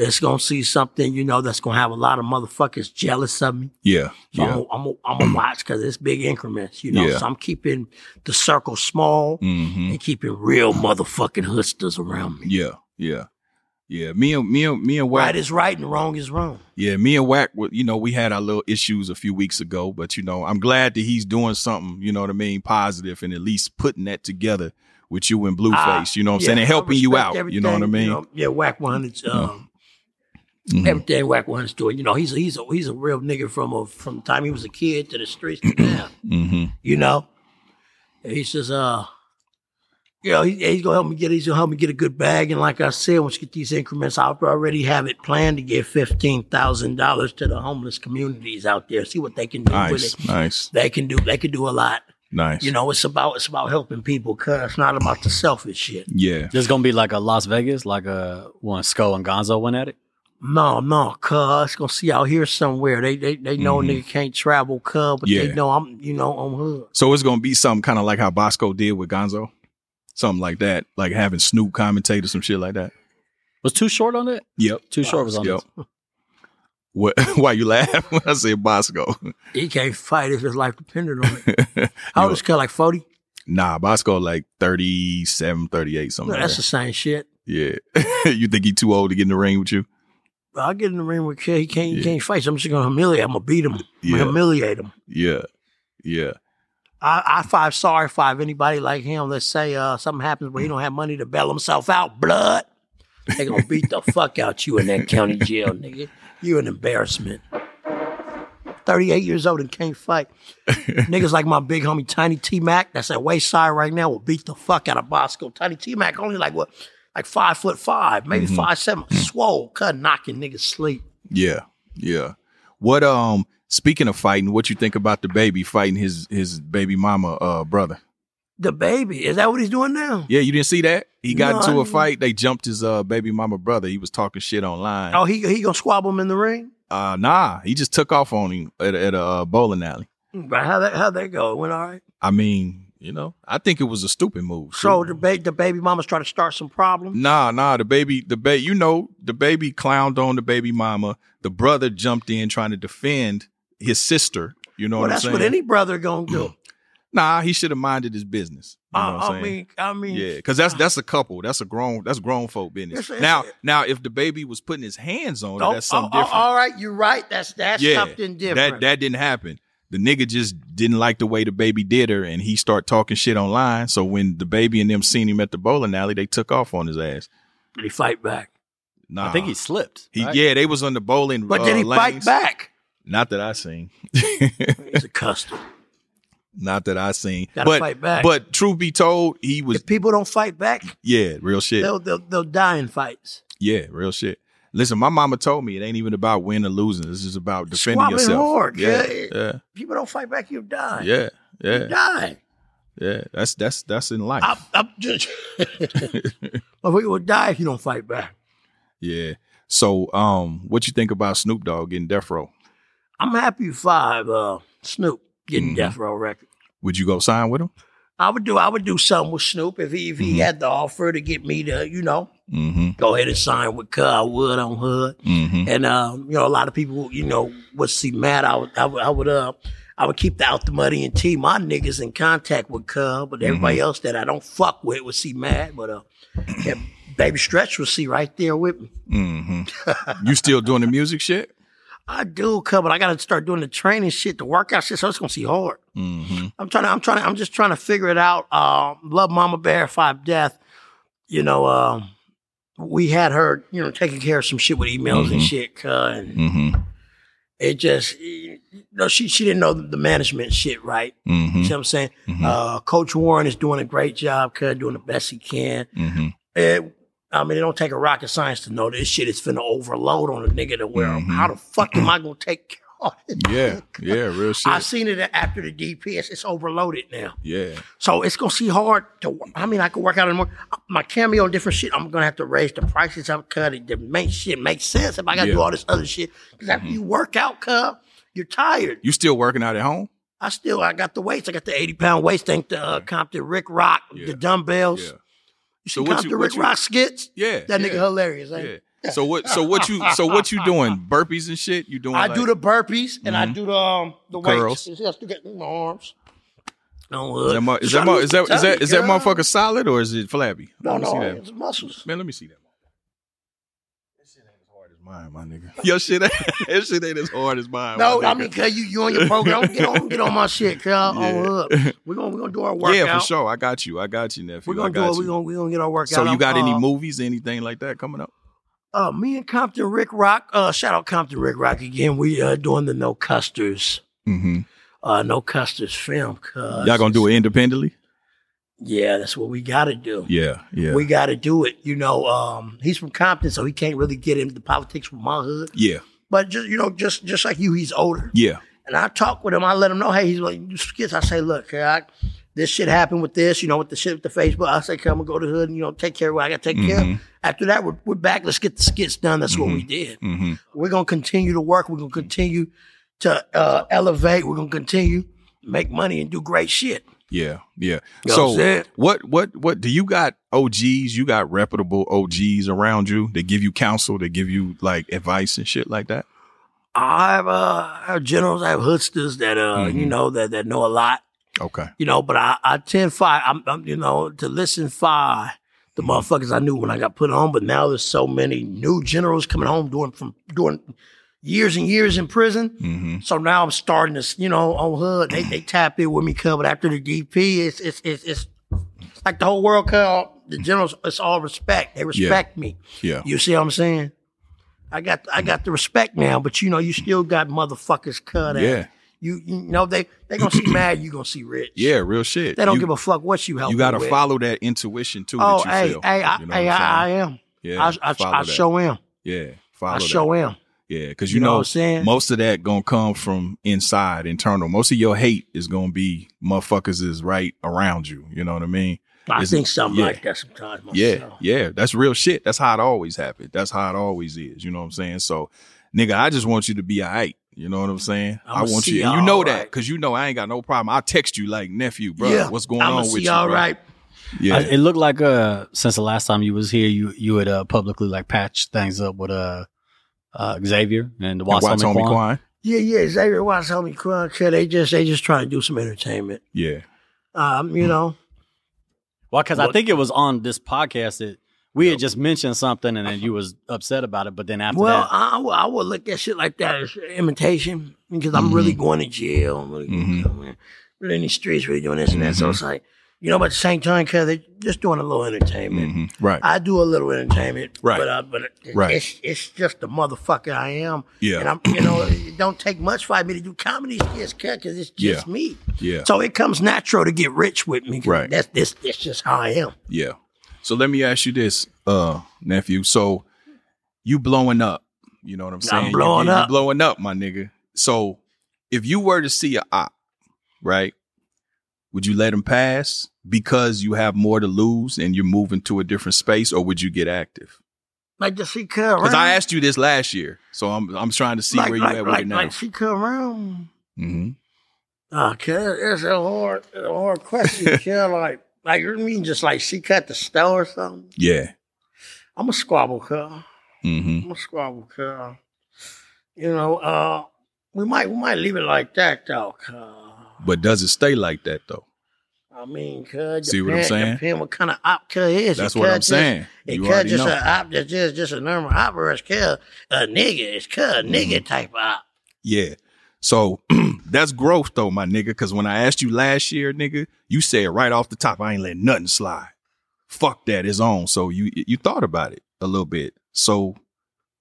Speaker 5: It's gonna see something, you know, that's gonna have a lot of motherfuckers jealous of me.
Speaker 3: Yeah.
Speaker 5: So
Speaker 3: Yeah.
Speaker 5: I'm, I'm, I'm, I'm gonna watch because it's big increments, you know.
Speaker 3: Yeah.
Speaker 5: So I'm keeping the circle small
Speaker 3: hmm
Speaker 5: and keeping real motherfucking hustlers around me.
Speaker 3: Yeah. Yeah. Yeah. Me and me and me and Wack.
Speaker 5: Right is right and wrong is wrong.
Speaker 3: Yeah, me and Wack. you know, we had our little issues a few weeks ago, but you know, I'm glad that he's doing something, you know what I mean, positive and at least putting that together with you and Blueface,
Speaker 5: Ah,
Speaker 3: you know what I'm
Speaker 5: yeah,
Speaker 3: saying, and helping you out, you know what I mean?
Speaker 5: know. yeah, Wack 100's um, Everything Whack One's doing. You know, he's a, he's a he's a real nigga from a, from the time he was a kid to the streets to now.
Speaker 3: Mm-hmm.
Speaker 5: You know, And he says, uh, you know, he, he's gonna help me get he's gonna help me get a good bag. And like I said, once you get these increments, I already have it planned to give fifteen thousand dollars to the homeless communities out there. See what they can do with
Speaker 3: Nice,
Speaker 5: it.
Speaker 3: nice,
Speaker 5: They can do they can do a lot.
Speaker 3: nice.
Speaker 5: You know, it's about it's about helping people, cause it's not about the selfish shit.
Speaker 3: yeah,
Speaker 4: There's gonna be like a Las Vegas, like a one Skull and Gonzo went at it.
Speaker 5: No, no, cuz it's gonna see out here somewhere. They they they know
Speaker 3: Mhm.
Speaker 5: nigga can't travel, cuz, but
Speaker 3: Yeah.
Speaker 5: they know I'm you know on hood.
Speaker 3: So it's gonna be something kind of like how Boskoe did with Gonzo, something like that, like having Snoop commentate or some shit like that.
Speaker 4: Was too short on it?
Speaker 3: Yep.
Speaker 4: Too short was on
Speaker 3: Yep.
Speaker 4: it.
Speaker 3: What? Why you laugh when I say Boskoe?
Speaker 5: He can't fight if his life depended on it. How old is cuz like forty?
Speaker 3: nah, Boskoe like 37, 38, something.
Speaker 5: No,
Speaker 3: like
Speaker 5: that's
Speaker 3: that.
Speaker 5: the same shit.
Speaker 3: yeah. you think he too old to get in the ring with you?
Speaker 5: I'll get in the ring with kid. He can't he can't fight. So I'm just gonna humiliate. I'm gonna beat him. I'm
Speaker 3: Yeah.
Speaker 5: humiliate him.
Speaker 3: Yeah. Yeah.
Speaker 5: I, I five sorry five anybody like him. Let's say uh, something happens where he don't have money to bail himself out. Blood, they gonna beat the fuck out you in that county jail, nigga. You an embarrassment. Thirty eight years old and can't fight. Niggas like my big homie Tiny T Mac, that's at Wayside right now, will beat the fuck out of Boskoe. Tiny T Mac only like what, like five foot five, maybe five seven, swole, cut knocking niggas sleep.
Speaker 3: Yeah. Yeah. What um speaking of fighting, what you think about the baby fighting his his baby mama uh brother?
Speaker 5: The baby, is that what he's doing now?
Speaker 3: Yeah, you didn't see that? He got
Speaker 5: No,
Speaker 3: into a fight. They jumped his uh baby mama brother. He was talking shit online.
Speaker 5: Oh, he he gonna squabble him in the ring?
Speaker 3: Uh nah, he just took off on him at, a- at a uh, bowling alley.
Speaker 5: But how that how that go? It went all right.
Speaker 3: I mean, you know, I think it was a stupid move.
Speaker 5: So the ba- the baby mama's trying to start some problems.
Speaker 3: Nah, nah, the baby, the baby, you know, the baby clowned on the baby mama. The brother jumped in trying to defend his sister. You know
Speaker 5: well,
Speaker 3: what I'm saying?
Speaker 5: that's what any brother gonna do.
Speaker 3: nah, he should have minded his business. You know uh, I'm
Speaker 5: I mean, I mean,
Speaker 3: Yeah, because that's uh. that's a couple. That's a grown that's grown folk business.
Speaker 5: It's- it's-
Speaker 3: now now if the baby was putting his hands on it,
Speaker 5: oh,
Speaker 3: that's something
Speaker 5: oh, oh,
Speaker 3: different.
Speaker 5: all right, you're right. That's that's
Speaker 3: yeah,
Speaker 5: something different.
Speaker 3: That that didn't happen. The nigga just didn't like the way the baby did her, and he start talking shit online. So when the baby and them seen him at the bowling alley, they took off on his ass.
Speaker 5: Did he fight back?
Speaker 3: Nah,
Speaker 4: I think he slipped.
Speaker 3: he
Speaker 4: right?
Speaker 3: yeah they was on the bowling.
Speaker 5: But
Speaker 3: uh,
Speaker 5: did he fight back?
Speaker 3: Not that I seen.
Speaker 5: It's a custom.
Speaker 3: Not that I seen.
Speaker 5: Gotta
Speaker 3: but
Speaker 5: fight back.
Speaker 3: but truth be told, he was
Speaker 5: If people don't fight back,
Speaker 3: yeah real shit.
Speaker 5: they'll, they'll they'll die in fights.
Speaker 3: Yeah, real shit. Listen, my mama told me it ain't even about winning or losing. This is about defending yourself.
Speaker 5: hard,
Speaker 3: yeah,
Speaker 5: yeah.
Speaker 3: yeah,
Speaker 5: People don't fight back, you die.
Speaker 3: yeah,
Speaker 5: You
Speaker 3: yeah,
Speaker 5: die.
Speaker 3: yeah. That's that's that's in life.
Speaker 5: I'm, I'm just. but we will die if you don't fight back.
Speaker 3: yeah. So, um, what you think about Snoop Dogg getting death row?
Speaker 5: I'm happy five. Uh, Snoop getting
Speaker 3: Mhm.
Speaker 5: death row record.
Speaker 3: Would you go sign with him?
Speaker 5: I would do. I would do something with Snoop if he if he
Speaker 3: Mhm.
Speaker 5: had the offer to get me to you know
Speaker 3: Mm-hmm.
Speaker 5: go ahead and sign with Cuz. I would on Hood.
Speaker 3: Mm-hmm.
Speaker 5: And um, you know, a lot of people, you know, would see Matt. I would, I would, I would, uh, I would keep the out the money and T my niggas in contact with Cub, but everybody
Speaker 3: Mm-hmm.
Speaker 5: else that I don't fuck with would see Matt. But uh, yeah, Baby Stretch would see right there with me.
Speaker 3: Mm-hmm. you still doing the music shit?
Speaker 5: I do, Cub, but I got to start doing the training shit, the workout shit. So it's gonna see hard.
Speaker 3: Mm-hmm.
Speaker 5: I'm trying to, I'm trying to, I'm just trying to figure it out. Um, love Mama Bear, Five Death. You know, um, we had her, you know, taking care of some shit with emails and
Speaker 3: Mhm.
Speaker 5: shit, Cuz, and
Speaker 3: Mm-hmm.
Speaker 5: it just you know she she didn't know the management shit right.
Speaker 3: Mm-hmm.
Speaker 5: You see what I'm saying?
Speaker 3: Mhm.
Speaker 5: Uh, Coach Warren is doing a great job, cuz doing the best he can.
Speaker 3: Mm-hmm.
Speaker 5: It, I mean, it don't take a rocket science to know this shit is finna overload on a nigga to where
Speaker 3: Mhm.
Speaker 5: how the fuck am I gonna take care
Speaker 3: Yeah, yeah, real shit.
Speaker 5: I've seen it after the DPS. It's overloaded now,
Speaker 3: yeah.
Speaker 5: so it's gonna see hard to. I mean, I can work out anymore. My cameo and different shit. I'm gonna have to raise the prices up, cut it to make shit make sense. If I gotta do all this other shit, because after you work out, cuz you're tired.
Speaker 3: You still working out at home?
Speaker 5: I still I got the weights. I got the 80 pound weights. Thank the uh, Compton Ricc Roc,
Speaker 3: Yeah.
Speaker 5: the dumbbells.
Speaker 3: Yeah.
Speaker 5: You see
Speaker 3: what
Speaker 5: Compton
Speaker 3: you-
Speaker 5: Rick
Speaker 3: you-
Speaker 5: Rock skits?
Speaker 3: Yeah.
Speaker 5: That nigga hilarious. ain't
Speaker 3: Yeah. So what? So what you? So what you doing? Burpees and shit? You doing?
Speaker 5: I
Speaker 3: like-
Speaker 5: do the burpees and I
Speaker 3: Mhm.
Speaker 5: do the um the
Speaker 3: Curls.
Speaker 5: weights. You see, I still got my arms. No,
Speaker 3: Is that, mo- is, that, mo- is, that, is, that, is that motherfucker solid or is it flabby?
Speaker 5: No,
Speaker 3: Let me see
Speaker 5: no,
Speaker 3: that.
Speaker 5: it's muscles.
Speaker 3: Man, let me see that. That shit ain't as hard as mine, my nigga. Your shit, ain't- that shit ain't as hard as mine.
Speaker 5: No,
Speaker 3: my
Speaker 5: I mean, cause you you on your program, get on get on my shit, cuz.
Speaker 3: Yeah.
Speaker 5: On up. We're gonna we're gonna do our workout.
Speaker 3: yeah, for sure. I got you. I got you, nephew.
Speaker 5: We're gonna do
Speaker 3: got
Speaker 5: it. We're gonna we're gonna get our workout.
Speaker 3: So you
Speaker 5: I'm,
Speaker 3: got any
Speaker 5: uh,
Speaker 3: movies, anything like that coming up?
Speaker 5: Uh, me and Compton Ricc Roc. Uh, shout out Compton Ricc Roc again. We uh doing the No Custers.
Speaker 3: Mm-hmm.
Speaker 5: Uh, No Custers film. Cause
Speaker 3: Y'all gonna do it independently?
Speaker 5: Yeah, that's what we got to do.
Speaker 3: Yeah, yeah,
Speaker 5: We got to do it. You know, um, he's from Compton, so he can't really get into the politics from my hood.
Speaker 3: yeah,
Speaker 5: But just you know, just just like you, he's older.
Speaker 3: yeah,
Speaker 5: And I talk with him. I let him know, hey, he's like skits. I say, look, I, this shit happened with this. You know, with the shit with the Facebook. I say, come and go to the hood and you know take care of what I got to take care of. After that, we're, we're back. Let's get the skits done. That's what we did.
Speaker 3: mm-hmm.
Speaker 5: We're gonna continue to work. We're gonna continue to uh, elevate. We're gonna continue to make money and do great shit.
Speaker 3: yeah, yeah.
Speaker 5: You know
Speaker 3: so, what, what, what? Do you got OGs? You got reputable OGs around you that give you counsel, that give you like advice and shit like that?
Speaker 5: I have uh, I have generals, I have hoodsters that uh, you
Speaker 3: Mhm.
Speaker 5: know that that know a lot.
Speaker 3: Okay,
Speaker 5: you know, but I, I tend five, I'm, I'm, you know, to listen five, the motherfuckers I knew when I got put on, but now there's so many new generals coming home doing from doing years and years in prison.
Speaker 3: mm-hmm.
Speaker 5: So now I'm starting to, you know, on hood, they, they tap in with me, cuz, but after the DP, it's, it's, it's, it's like the whole world, cuz, the generals, it's all respect. They respect me.
Speaker 3: yeah,
Speaker 5: You see what I'm saying? I got I got the respect now, but you know, you still got motherfuckers cut out. You you know they they gonna see mad, you gonna see rich.
Speaker 3: yeah, real shit.
Speaker 5: They don't
Speaker 3: you,
Speaker 5: give a fuck what you help.
Speaker 3: You got to
Speaker 5: with.
Speaker 3: follow that intuition too.
Speaker 5: Oh,
Speaker 3: that you
Speaker 5: hey,
Speaker 3: feel.
Speaker 5: hey, I,
Speaker 3: You know
Speaker 5: hey, I, I am.
Speaker 3: Yeah,
Speaker 5: I, I, I show am.
Speaker 3: Yeah, follow
Speaker 5: I
Speaker 3: that.
Speaker 5: show am.
Speaker 3: Yeah, because you,
Speaker 5: You know
Speaker 3: know,
Speaker 5: what I'm saying?
Speaker 3: most of that gonna come from inside, internal. Most of your hate is gonna be motherfuckers is right around you. You know what I mean?
Speaker 5: I think something
Speaker 3: yeah.
Speaker 5: like that sometimes. Myself.
Speaker 3: Yeah, yeah, that's real shit. That's how it always happened. That's how it always is. You know what I'm saying? So, nigga, I just want you to be alright. You know what I'm saying?
Speaker 5: I'ma
Speaker 3: I want
Speaker 5: see
Speaker 3: you, and you know
Speaker 5: all
Speaker 3: that
Speaker 5: right.
Speaker 3: because you know I ain't got no problem. I'll text you like nephew, bro.
Speaker 5: yeah.
Speaker 3: What's going
Speaker 5: I'ma
Speaker 3: on
Speaker 5: see
Speaker 3: with you?
Speaker 5: all
Speaker 3: bro?
Speaker 5: right.
Speaker 3: Yeah,
Speaker 4: I- it looked like uh since the last time you was here, you you had uh, publicly like patched things up with uh, uh Xavier and the
Speaker 3: And
Speaker 4: Wasami
Speaker 3: Watomi
Speaker 4: Kwan.
Speaker 3: Kwan.
Speaker 5: Yeah, yeah. Xavier Watts helped me cry. cuz They just they just trying to do some entertainment.
Speaker 3: Yeah,
Speaker 5: Um, you know.
Speaker 4: Well, because I think it was on this podcast that we had just mentioned something and then you was upset about it, but then after
Speaker 5: Well,
Speaker 4: that,
Speaker 5: I, I would- I would look at shit like that as imitation because I'm really
Speaker 3: Mm-hmm.
Speaker 5: going to jail. I'm really,
Speaker 3: Mhm.
Speaker 5: going really in the streets, really doing this and that. So
Speaker 3: Mhm.
Speaker 5: it's like, you know, but at the same time, cause they just doing a little entertainment.
Speaker 3: Mhm. right.
Speaker 5: I do a little entertainment,
Speaker 3: Right.
Speaker 5: But uh, but it-
Speaker 3: Right.
Speaker 5: it's it's just the motherfucker I am.
Speaker 3: Yeah.
Speaker 5: and I'm you know it don't take much for me to do comedy skits, because it's just
Speaker 3: Yeah.
Speaker 5: me.
Speaker 3: yeah,
Speaker 5: So it comes natural to get rich with me.
Speaker 3: Right.
Speaker 5: That's this. That's just how I am.
Speaker 3: Yeah. So let me ask you this, uh, nephew. So you blowing up, you know what I'm saying? You-
Speaker 5: blowing
Speaker 3: you, you
Speaker 5: up.
Speaker 3: blowing up, my nigga. So if you were to see a op, right, would you let him pass because you have more to lose and you're moving to a different space, or would you get active?
Speaker 5: Like to see come
Speaker 3: Because I asked you this last year, so I'm I'm trying to see
Speaker 5: like,
Speaker 3: where you
Speaker 5: like,
Speaker 3: at with
Speaker 5: like,
Speaker 3: it now.
Speaker 5: like she come around.
Speaker 3: Mm-hmm.
Speaker 5: Okay, it's a hard, it's a hard question. yeah, like, like you mean just like she cut the store or something?
Speaker 3: Yeah.
Speaker 5: I'm a squabble car.
Speaker 3: hmm
Speaker 5: I'm a squabble car. You know, uh, we might we might leave it like that though. Cause,
Speaker 3: But does it stay like that though?
Speaker 5: I mean, cause
Speaker 3: See what I'm saying?
Speaker 5: Depend what kind of op cuz is.
Speaker 3: That's
Speaker 5: It
Speaker 3: what I'm
Speaker 5: just-
Speaker 3: saying.
Speaker 5: It could just
Speaker 3: know.
Speaker 5: a op that's just just a normal op or it's cuz a nigga. It's cuz
Speaker 3: Mm-hmm.
Speaker 5: nigga type op.
Speaker 3: Yeah. So that's growth though, my nigga. Cause when I asked you last year, nigga, you said right off the top, I ain't letting nothing slide. Fuck that, it's on. So you you thought about it a little bit. So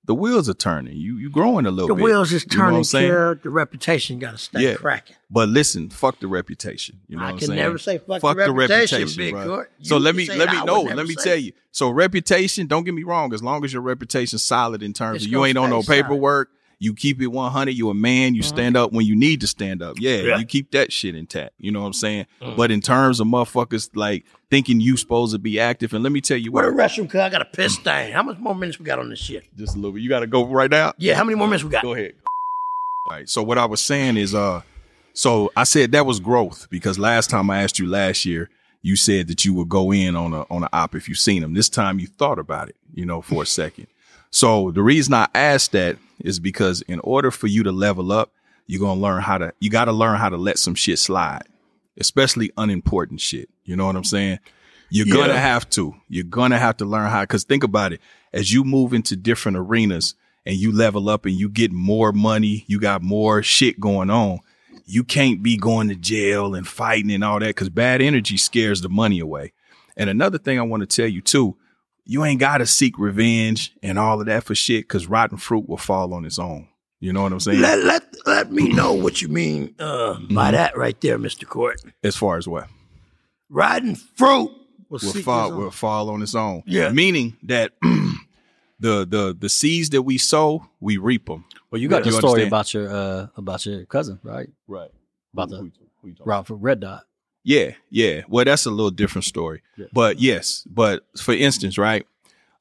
Speaker 3: the wheels are turning. You you growing a little
Speaker 5: The
Speaker 3: bit.
Speaker 5: wheels is
Speaker 3: You know
Speaker 5: turning.
Speaker 3: saying?
Speaker 5: The reputation got to stay
Speaker 3: Yeah.
Speaker 5: cracking.
Speaker 3: But listen, fuck the reputation. You know
Speaker 5: I
Speaker 3: what I'm
Speaker 5: can
Speaker 3: saying?
Speaker 5: never say fuck,
Speaker 3: fuck
Speaker 5: the reputation,
Speaker 3: bro.
Speaker 5: court.
Speaker 3: So let me let me know. Let me tell
Speaker 5: it.
Speaker 3: you. So reputation. Don't get me wrong. As long as your reputation's solid in terms
Speaker 5: It's
Speaker 3: of you ain't on no
Speaker 5: solid.
Speaker 3: paperwork, you keep it 100. You're a man. You stand up when you need to stand up. Yeah,
Speaker 5: Yeah.
Speaker 3: you keep that shit intact. You know what I'm saying?
Speaker 5: Mm.
Speaker 3: But in terms of motherfuckers like thinking you supposed to be active, and let me tell you
Speaker 5: Where
Speaker 3: what.
Speaker 5: the restroom? Cause I got a piss thing. How much more minutes we got on this shit?
Speaker 3: Just a little bit. You got to go right now.
Speaker 5: Yeah, how many more minutes we got?
Speaker 3: Go ahead. All right. So what I was saying is, uh, so I said that was growth because last time I asked you last year, you said that you would go in on a on an op if you seen them. This time you thought about it, you know, for a second. So the reason I asked that is because in order for you to level up, you're gonna learn how to you gotta learn how to let some shit slide, especially unimportant shit. You know what I'm saying? You're gonna have to. You're gonna have to learn how because think about it. As you move into different arenas and you level up and you get more money, you got more shit going on. You can't be going to jail and fighting and all that because bad energy scares the money away. And another thing I want to tell you too, you ain't got to seek revenge and all of that for shit because rotten fruit will fall on its own. You know what I'm saying?
Speaker 5: Let let let me know what you mean uh,
Speaker 3: Mm-hmm.
Speaker 5: by that right there, Mister Court.
Speaker 3: as far as what
Speaker 5: Rotten fruit will,
Speaker 3: will fall will fall on its own.
Speaker 5: Yeah.
Speaker 3: meaning that the the the seeds that we sow, we reap them.
Speaker 4: Well, you got
Speaker 3: You
Speaker 4: the story
Speaker 3: understand?
Speaker 4: about your uh about your cousin, right?
Speaker 3: Right.
Speaker 4: About the route for Red Dot.
Speaker 3: Yeah, yeah. Well, that's a little different story.
Speaker 4: Yeah.
Speaker 3: But yes, but for instance, right?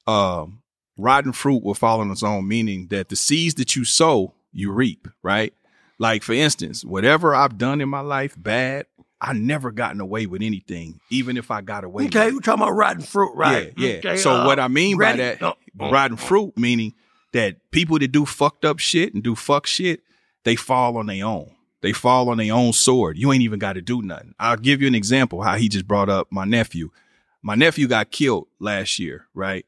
Speaker 3: Um, rotten fruit will fall on its own, meaning that the seeds that you sow, you reap, right? Like for instance, whatever I've done in my life bad, I never gotten away with anything, even if I got away. with
Speaker 5: Okay, we're talking about rotten fruit, right?
Speaker 3: Yeah, yeah.
Speaker 5: Okay,
Speaker 3: so
Speaker 5: uh,
Speaker 3: what I mean by that,
Speaker 5: no,
Speaker 3: rotten fruit, meaning that people that do fucked up shit and do fuck shit, they fall on their own. They fall on their own sword. You ain't even got to do nothing. I'll give you an example how he just brought up my nephew. My nephew got killed last year, right?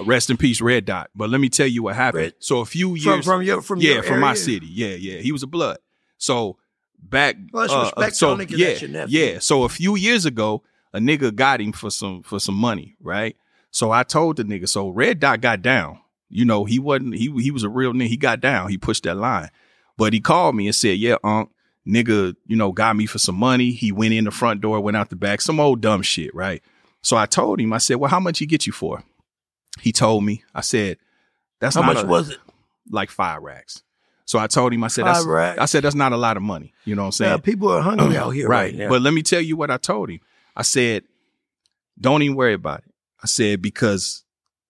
Speaker 3: Rest in peace, Red Dot. But let me tell you what happened.
Speaker 5: Red-
Speaker 3: so a few years
Speaker 5: from from your from
Speaker 3: yeah,
Speaker 5: your
Speaker 3: from my city. Yeah, yeah. He was a blood. So back
Speaker 5: Well, let's
Speaker 3: uh, so yeah,
Speaker 5: that's your nephew.
Speaker 3: yeah. So a few years ago, a nigga got him for some for some money, right? So I told the nigga, so Red Dot got down. You know, he wasn't he he was a real nigga. He got down. He pushed that line. But he called me and said, "Yeah, Unc, nigga, you know, got me for some money. He went in the front door, went out the back, some old dumb shit, right?" So I told him, I said, "Well, how much he get you for?" He told me. I said, "That's
Speaker 5: How
Speaker 3: not
Speaker 5: much
Speaker 3: a-
Speaker 5: was it?
Speaker 3: like five racks. So I told him, I said,
Speaker 5: Five
Speaker 3: that's,
Speaker 5: racks?
Speaker 3: I said, that's not a lot of money. You know what I'm saying?
Speaker 5: Yeah, people are hungry out here right,
Speaker 3: right.
Speaker 5: now.
Speaker 3: But let me tell you what I told him. I said, don't even worry about it. I said, because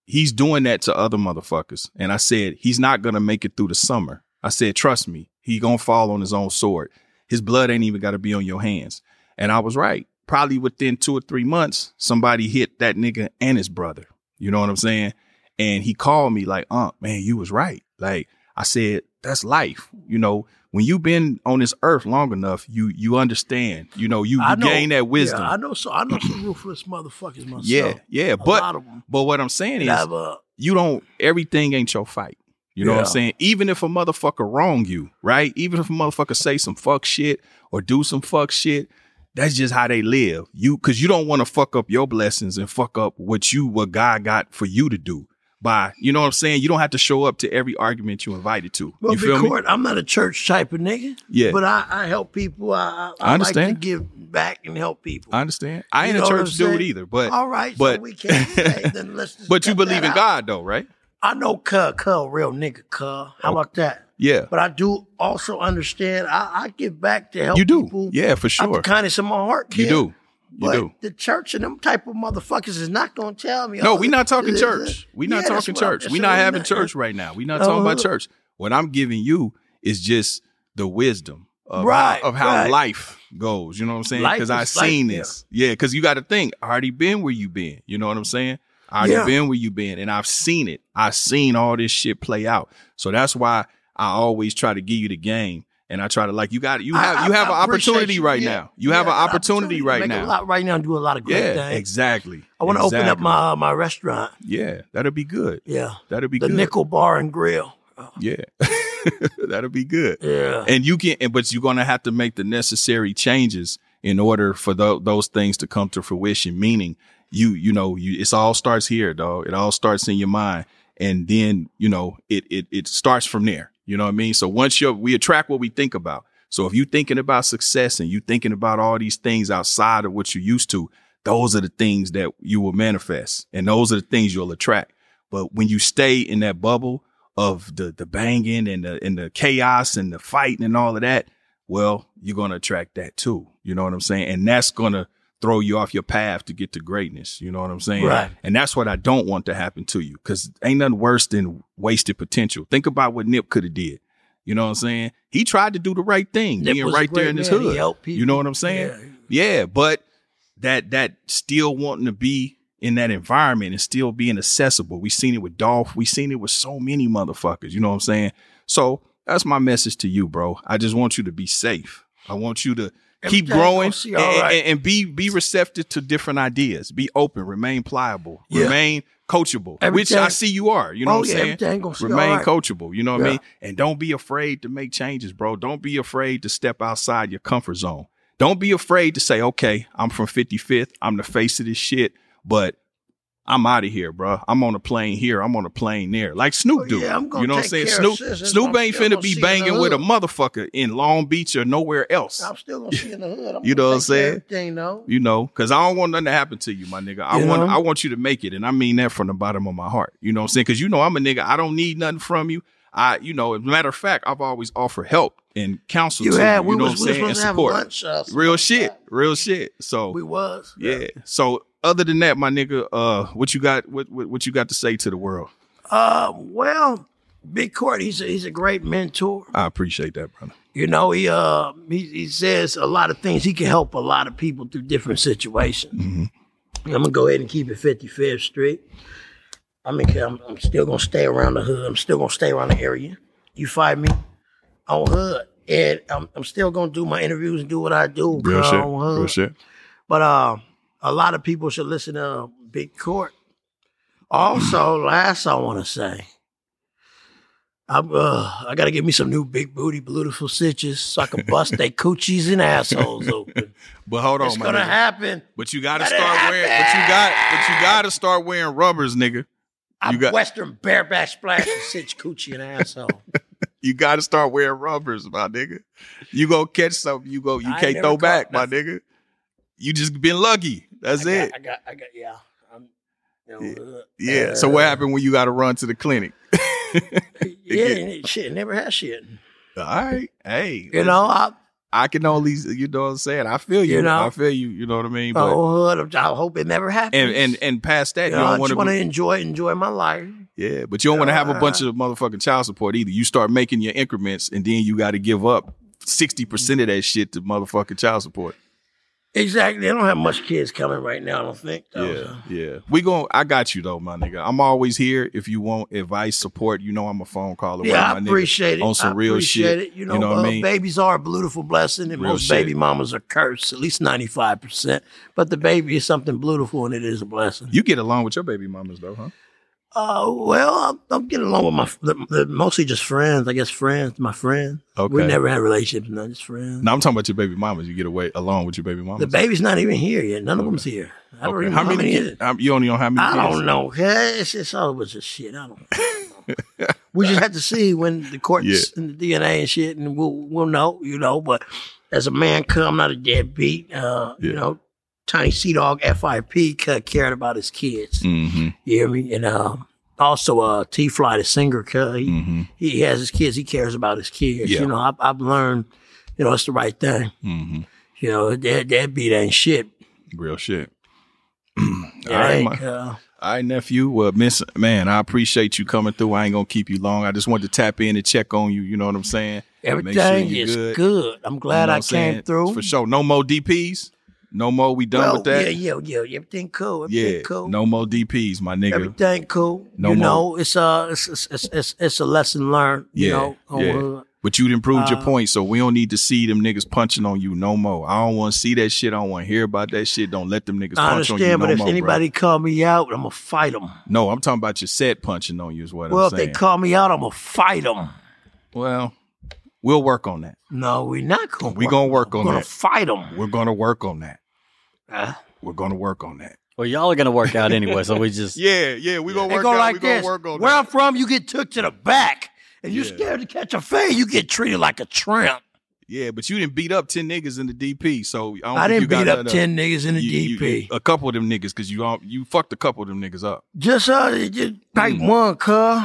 Speaker 3: he's doing that to other motherfuckers. And I said, he's not going to make it through the summer. I said, trust me, he to fall on his own sword. His blood ain't even got to be on your hands. And I was right. Probably within two or three months, somebody hit that nigga and his brother. You know what I'm saying? And he called me like, uh, man, you was right. Like I said, that's life. You know, when you've been on this earth long enough, you you understand. You know, you, you
Speaker 5: know-
Speaker 3: gain that wisdom.
Speaker 5: Yeah, I know. So I know some ruthless motherfuckers myself.
Speaker 3: Yeah, yeah.
Speaker 5: a
Speaker 3: But
Speaker 5: lot of them.
Speaker 3: but what I'm saying is
Speaker 5: uh,
Speaker 3: you don't everything ain't your fight. You know what I'm saying? Even if a motherfucker wrong you, right? Even if a motherfucker say some fuck shit or do some fuck shit, that's just how they live. You cause you don't want to fuck up your blessings and fuck up what you what God got for you to do. By you know what I'm saying? You don't have to show up to every argument you invited to.
Speaker 5: well,
Speaker 3: you feel
Speaker 5: Big
Speaker 3: me?
Speaker 5: Court, I'm not a church type of nigga.
Speaker 3: Yeah.
Speaker 5: But I, I help people. I, I,
Speaker 3: I
Speaker 5: I like to
Speaker 3: understand.
Speaker 5: give back and help people.
Speaker 3: I understand. I
Speaker 5: You
Speaker 3: ain't a church dude either, but
Speaker 5: All right,
Speaker 3: but
Speaker 5: so we can't say. Then let's
Speaker 3: but you believe in
Speaker 5: out.
Speaker 3: God though, right?
Speaker 5: I know, cuh, cuh, real nigga, cuh. How oh, about that?
Speaker 3: Yeah.
Speaker 5: But I do also understand. I, I give back to help
Speaker 3: You do.
Speaker 5: people.
Speaker 3: Yeah, for
Speaker 5: Out
Speaker 3: sure.
Speaker 5: the kindness of my heart, kid.
Speaker 3: You do. You
Speaker 5: but
Speaker 3: do.
Speaker 5: the church and them type of motherfuckers is not going to tell me.
Speaker 3: No,
Speaker 5: oh,
Speaker 3: we not talking church. We not
Speaker 5: Yeah,
Speaker 3: talking church. We
Speaker 5: what
Speaker 3: not having church right now. We not oh, talking about church. What I'm giving you is just the wisdom of,
Speaker 5: Right,
Speaker 3: how, of how
Speaker 5: right.
Speaker 3: life goes. You know what I'm saying? Because I
Speaker 5: is life,
Speaker 3: seen
Speaker 5: yeah.
Speaker 3: this. Yeah, because you got to think. I already been where you been. You know what I'm saying? I already
Speaker 5: Yeah.
Speaker 3: been where you been, and I've seen it. I've seen all this shit play out. So that's why I always try to give you the game. And I try to like you got you have
Speaker 5: I-
Speaker 3: you have
Speaker 5: I
Speaker 3: an opportunity
Speaker 5: you.
Speaker 3: right
Speaker 5: Yeah.
Speaker 3: now. You
Speaker 5: Yeah,
Speaker 3: have an
Speaker 5: an
Speaker 3: opportunity right now.
Speaker 5: A lot right now and do a lot of great
Speaker 3: yeah,
Speaker 5: things.
Speaker 3: exactly.
Speaker 5: I want to open up my uh, my restaurant.
Speaker 3: Yeah, that'll be good.
Speaker 5: Yeah,
Speaker 3: That'll be
Speaker 5: the
Speaker 3: good.
Speaker 5: Nickel Bar and Grill.
Speaker 3: Yeah, that'll be good.
Speaker 5: Yeah,
Speaker 3: And you can, and but you're gonna have to make the necessary changes in order for tho- those things to come to fruition. Meaning, you, you know, you, it's all starts here, dog. It all starts in your mind, and then you know, it it it starts from there. You know what I mean? So once you're, we attract what we think about. So if you're thinking about success and you're thinking about all these things outside of what you're used to, those are the things that you will manifest, and those are the things you'll attract. But when you stay in that bubble of the the banging and the and the chaos and the fighting and all of that, well, you're gonna attract that too. You know what I'm saying? And that's gonna throw you off your path to get to greatness. You know what I'm saying?
Speaker 5: Right.
Speaker 3: And that's what I don't want to happen to you because ain't nothing worse than wasted potential. Think about what Nip could have did. You know what I'm saying? He tried to do the right thing,
Speaker 5: Nip
Speaker 3: being right there in his
Speaker 5: man.
Speaker 3: Hood. You know what I'm saying? Yeah. Yeah, but that that still wanting to be in that environment and still being accessible. We seen it with Dolph. We seen it with so many motherfuckers. You know what I'm saying? So that's my message to you, bro. I just want you to be safe. I want you to keep growing and,
Speaker 5: right.
Speaker 3: and- and be be receptive to different ideas. Be open, remain pliable,
Speaker 5: Yeah.
Speaker 3: remain coachable, which I see you are. You know
Speaker 5: Oh,
Speaker 3: what I'm
Speaker 5: yeah,
Speaker 3: saying? Remain
Speaker 5: right.
Speaker 3: coachable. You know what I mean? And don't be afraid to make changes, bro. Don't be afraid to step outside your comfort zone. Don't be afraid to say, okay, I'm from 55th. I'm the face of this shit, but I'm out of here, bro. I'm on a plane here. I'm on a plane there. Like Snoop
Speaker 5: Oh,
Speaker 3: do.
Speaker 5: yeah, I'm gonna
Speaker 3: you know what I'm saying? Snoop. Snoop ain't finna be
Speaker 5: see in the
Speaker 3: banging with a motherfucker in Long Beach or nowhere else.
Speaker 5: I'm still gonna see in the hood. I'm
Speaker 3: You know what I'm
Speaker 5: take care of
Speaker 3: saying?
Speaker 5: Everything though.
Speaker 3: You know, because I don't want nothing to happen to you, my nigga. I
Speaker 5: You
Speaker 3: want
Speaker 5: know?
Speaker 3: I want you to make it, and I mean that from the bottom of my heart. You know what I'm saying? Because you know I'm a nigga. I don't need nothing from you. I, you know, as a matter of fact, I've always offered help and counsel
Speaker 5: You
Speaker 3: to
Speaker 5: had
Speaker 3: you.
Speaker 5: we
Speaker 3: You know
Speaker 5: was,
Speaker 3: what
Speaker 5: we
Speaker 3: I'm
Speaker 5: was
Speaker 3: saying? And
Speaker 5: supposed to have
Speaker 3: support.
Speaker 5: lunch. Uh,
Speaker 3: Real shit. Real shit. So
Speaker 5: We was.
Speaker 3: yeah. So other than that, my nigga, uh, what you got? What, what what you got to say to the world?
Speaker 5: Uh, well, Big Court, he's a, he's a great mentor.
Speaker 3: I appreciate that, brother.
Speaker 5: You know, he uh he, he says a lot of things. He can help a lot of people through different situations.
Speaker 3: Mm-hmm.
Speaker 5: I'm gonna go ahead and keep it 55th Street. I mean, I'm, I'm still gonna stay around the hood. I'm still gonna stay around the area. You find me on hood, and I'm, I'm still gonna do my interviews and do what I do.
Speaker 3: Real shit.
Speaker 5: on hood.
Speaker 3: Real shit.
Speaker 5: But uh, a lot of people should listen to Big Court. Also, last I want to say, I'm uh, I got to get me some new big booty, beautiful stitches so I can bust they coochies and assholes open.
Speaker 3: But hold on,
Speaker 5: man.
Speaker 3: it's
Speaker 5: gonna
Speaker 3: nigga.
Speaker 5: happen.
Speaker 3: But you gotta
Speaker 5: Gotta
Speaker 3: start wearing. But you got. But you gotta start wearing rubbers, nigga.
Speaker 5: I'm
Speaker 3: You got-
Speaker 5: Western bareback splash and stitch coochie and asshole.
Speaker 3: You gotta start wearing rubbers, my nigga. You go catch something. You go. You
Speaker 5: I
Speaker 3: can't throw back, my nigga. You just been lucky. That's
Speaker 5: I
Speaker 3: it.
Speaker 5: Got, I got, I got, yeah. I'm, you know, uh,
Speaker 3: yeah. So what happened when you got to run to the clinic?
Speaker 5: Yeah, and shit, never had shit.
Speaker 3: All right. Hey.
Speaker 5: You know, I,
Speaker 3: I can only. You know what I'm saying. I feel you.
Speaker 5: You know?
Speaker 3: I feel you. You know what I mean. But
Speaker 5: oh, hood, I hope it never happens.
Speaker 3: and and and past that,
Speaker 5: You
Speaker 3: you,
Speaker 5: know,
Speaker 3: don't want
Speaker 5: to enjoy enjoy my life.
Speaker 3: Yeah, but you don't want to have a bunch
Speaker 5: Uh,
Speaker 3: of motherfucking child support either. You start making your increments, and then you got to give up sixty percent of that shit to motherfucking child support.
Speaker 5: Exactly. I don't have much kids coming right now. I don't think. though,
Speaker 3: Yeah,
Speaker 5: so.
Speaker 3: yeah. We going I got you though, my nigga. I'm always here if you want advice, support. You know I'm a phone call away,
Speaker 5: Yeah, I
Speaker 3: my nigga.
Speaker 5: appreciate it.
Speaker 3: On some
Speaker 5: I
Speaker 3: real
Speaker 5: appreciate
Speaker 3: shit.
Speaker 5: It. You know,
Speaker 3: what
Speaker 5: uh,
Speaker 3: I mean?
Speaker 5: babies are a beautiful blessing, and
Speaker 3: Real
Speaker 5: most
Speaker 3: shit.
Speaker 5: baby mamas are cursed. At least ninety five percent. But the baby is something beautiful, and it is a blessing.
Speaker 3: You get along with your baby mamas though, huh?
Speaker 5: Uh, well, I'm, I'm getting along with my the, the, mostly just friends. I guess friends, my friends.
Speaker 3: Okay.
Speaker 5: We never had relationships, not just friends.
Speaker 3: Now I'm talking about your baby mamas. You get away along with your baby mamas.
Speaker 5: The baby's not even here yet. None of them's here. I don't
Speaker 3: Okay. How
Speaker 5: know
Speaker 3: many?
Speaker 5: is
Speaker 3: kids? Um, you only don't know how many?
Speaker 5: I
Speaker 3: kids?
Speaker 5: don't know. It's, it's all of shit. I don't. we just have to see when the courts
Speaker 3: Yeah.
Speaker 5: and the DNA and shit, and we'll we'll know, you know. But as a man, come not a deadbeat. Uh, You know, Tiny Sea Dog FIP ca- cared about his kids.
Speaker 3: Mm-hmm.
Speaker 5: You hear me? And um, also, uh, T Fly the singer, he,
Speaker 3: Mm-hmm.
Speaker 5: he has his kids. He cares about his kids.
Speaker 3: Yeah.
Speaker 5: You know, I've, I've learned, you know, it's the right thing.
Speaker 3: Mm-hmm.
Speaker 5: You know, that deadbeat ain't shit.
Speaker 3: Real shit. All right, my,
Speaker 5: uh,
Speaker 3: all right, nephew. Well, miss, man, I appreciate you coming through. I ain't gonna keep you long. I just wanted to tap in and check on you. You know what I'm saying? Make sure
Speaker 5: everything is good. I'm glad
Speaker 3: You know
Speaker 5: I
Speaker 3: I'm saying?
Speaker 5: came through.
Speaker 3: for sure. No more DPs. No more. We done
Speaker 5: well,
Speaker 3: with that.
Speaker 5: Yeah, yeah, yeah. Everything cool. Everything
Speaker 3: Yeah,
Speaker 5: cool.
Speaker 3: no more DPs, my nigga.
Speaker 5: Everything cool.
Speaker 3: No
Speaker 5: you
Speaker 3: more.
Speaker 5: know, it's a it's, it's, it's, it's, it's a lesson learned. You
Speaker 3: Yeah,
Speaker 5: know,
Speaker 3: yeah.
Speaker 5: uh,
Speaker 3: But you done proved your
Speaker 5: Uh,
Speaker 3: point, so we don't need to see them niggas punching on you no more. I don't want to see that shit. I don't want to hear about that shit. Don't let them niggas
Speaker 5: I
Speaker 3: punch on you
Speaker 5: understand,
Speaker 3: no
Speaker 5: but if
Speaker 3: more, bro.
Speaker 5: anybody call me out, I'm gonna fight them.
Speaker 3: No, I'm talking about your set punching on you is what
Speaker 5: Well,
Speaker 3: I'm saying.
Speaker 5: Well, if they call me out, I'm gonna fight them.
Speaker 3: well, we'll work on that.
Speaker 5: No, we're not gonna.
Speaker 3: We gonna work on
Speaker 5: We're gonna
Speaker 3: that.
Speaker 5: fight them.
Speaker 3: We're gonna work on that.
Speaker 5: Uh,
Speaker 3: We're gonna work on that.
Speaker 4: Well, y'all are gonna work out anyway, so we just
Speaker 3: Yeah, yeah, we gonna
Speaker 5: they
Speaker 3: work
Speaker 5: go
Speaker 3: out.
Speaker 5: like
Speaker 3: we gonna work on
Speaker 5: Where
Speaker 3: that.
Speaker 5: I'm from, you get took to the back, and you're
Speaker 3: Yeah.
Speaker 5: scared to catch a fade. You get treated like a tramp.
Speaker 3: Yeah, but you didn't beat up ten niggas in the DP, so I, don't
Speaker 5: I
Speaker 3: think you
Speaker 5: didn't
Speaker 3: got
Speaker 5: beat up
Speaker 3: nothing
Speaker 5: ten niggas in the
Speaker 3: You- you-
Speaker 5: DP.
Speaker 3: you- a couple of them niggas, because you all- you fucked a couple of them niggas up.
Speaker 5: Just uh, just like
Speaker 3: Mm.
Speaker 5: one, cuz.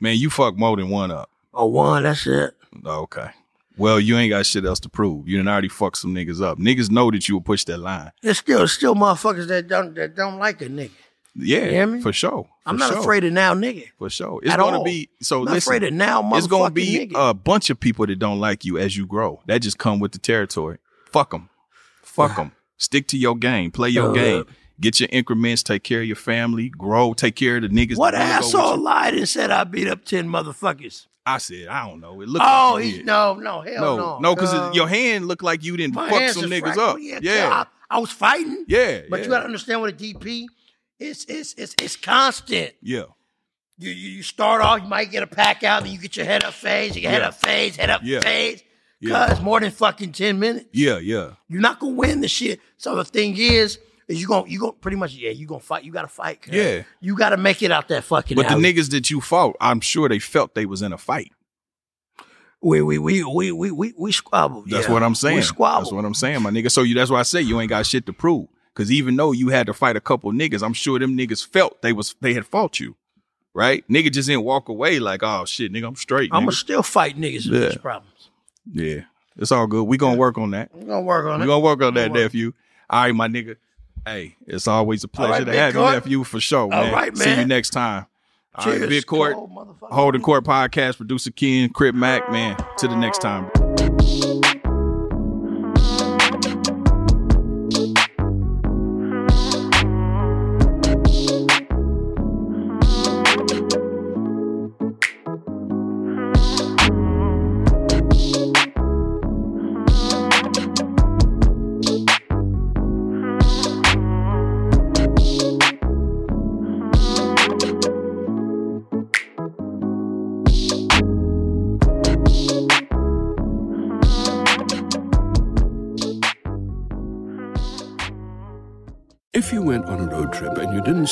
Speaker 3: Man, you fucked more than one up.
Speaker 5: Or one, that's it.
Speaker 3: Okay. Well, you ain't got shit else to prove. You done already fucked some niggas up. Niggas know that you will push that line.
Speaker 5: There's still still motherfuckers that don't that don't like a nigga.
Speaker 3: Yeah,
Speaker 5: me?
Speaker 3: for sure.
Speaker 5: I'm not
Speaker 3: sure.
Speaker 5: afraid of now nigga.
Speaker 3: For sure. It's
Speaker 5: at
Speaker 3: gonna
Speaker 5: all.
Speaker 3: be so
Speaker 5: I'm not
Speaker 3: listen.
Speaker 5: afraid of now motherfucking
Speaker 3: it's gonna be
Speaker 5: nigga.
Speaker 3: a bunch of people that don't like you as you grow. That just come with the territory. Fuck them. Fuck them. Stick to your game. Play your
Speaker 5: Uh,
Speaker 3: game. Get your increments. Take care of your family. Grow. Take care of the niggas.
Speaker 5: what
Speaker 3: that wanna go with
Speaker 5: asshole lied and said I beat up ten motherfuckers?
Speaker 3: I said I don't know. It looked.
Speaker 5: Oh,
Speaker 3: like
Speaker 5: he's no, no, hell
Speaker 3: no,
Speaker 5: no,
Speaker 3: no, because
Speaker 5: cuz.
Speaker 3: your hand looked like you didn't fuck some niggas up.
Speaker 5: Yeah,
Speaker 3: Yeah,
Speaker 5: I, I was fighting.
Speaker 3: yeah,
Speaker 5: But
Speaker 3: yeah.
Speaker 5: you gotta understand what a DP it's it's it's it's constant.
Speaker 3: yeah.
Speaker 5: You, you you start off, you might get a pack out, then you get your head up phase, you get head
Speaker 3: Yeah.
Speaker 5: up phase, head up
Speaker 3: Yeah.
Speaker 5: phase.
Speaker 3: Yeah.
Speaker 5: Cause more than fucking ten minutes.
Speaker 3: Yeah, yeah.
Speaker 5: You're not gonna win the shit. So the thing is, is you gonna you gonna pretty much yeah you gonna fight you gotta fight.
Speaker 3: Yeah.
Speaker 5: you gotta make it out that fucking.
Speaker 3: But the niggas that you fought, I'm sure they felt they was in a fight.
Speaker 5: we we we we we we, we squabbled.
Speaker 3: That's
Speaker 5: yeah.
Speaker 3: what I'm saying.
Speaker 5: We squabbled.
Speaker 3: That's what I'm saying, my nigga. So you that's why I say you ain't got shit to prove. Cause even though you had to fight a couple niggas, I'm sure them niggas felt they was they had fought you. Right? Nigga just didn't walk away like, oh shit, nigga, I'm straight.
Speaker 5: I'ma still fight niggas with
Speaker 3: Yeah.
Speaker 5: these problems.
Speaker 3: yeah. It's all good. We gonna work on that.
Speaker 5: We're gonna work on
Speaker 3: We
Speaker 5: it.
Speaker 3: gonna work on that, nephew. All right, my nigga. Hey, it's always a pleasure
Speaker 5: right,
Speaker 3: to have you,
Speaker 5: Court.
Speaker 3: nephew, for sure, man.
Speaker 5: right,
Speaker 3: See you next time. All right, Big Court. Holding Court Podcast, producer Ken, Crip Mac, man. To the next time.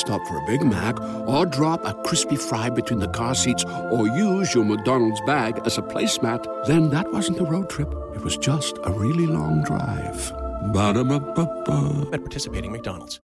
Speaker 6: Stop for a Big Mac or drop a crispy fry between the car seats or use your McDonald's bag as a placemat, then that wasn't a road trip. It was just a really long drive. Ba-da-ba-ba-ba.
Speaker 7: at participating McDonald's.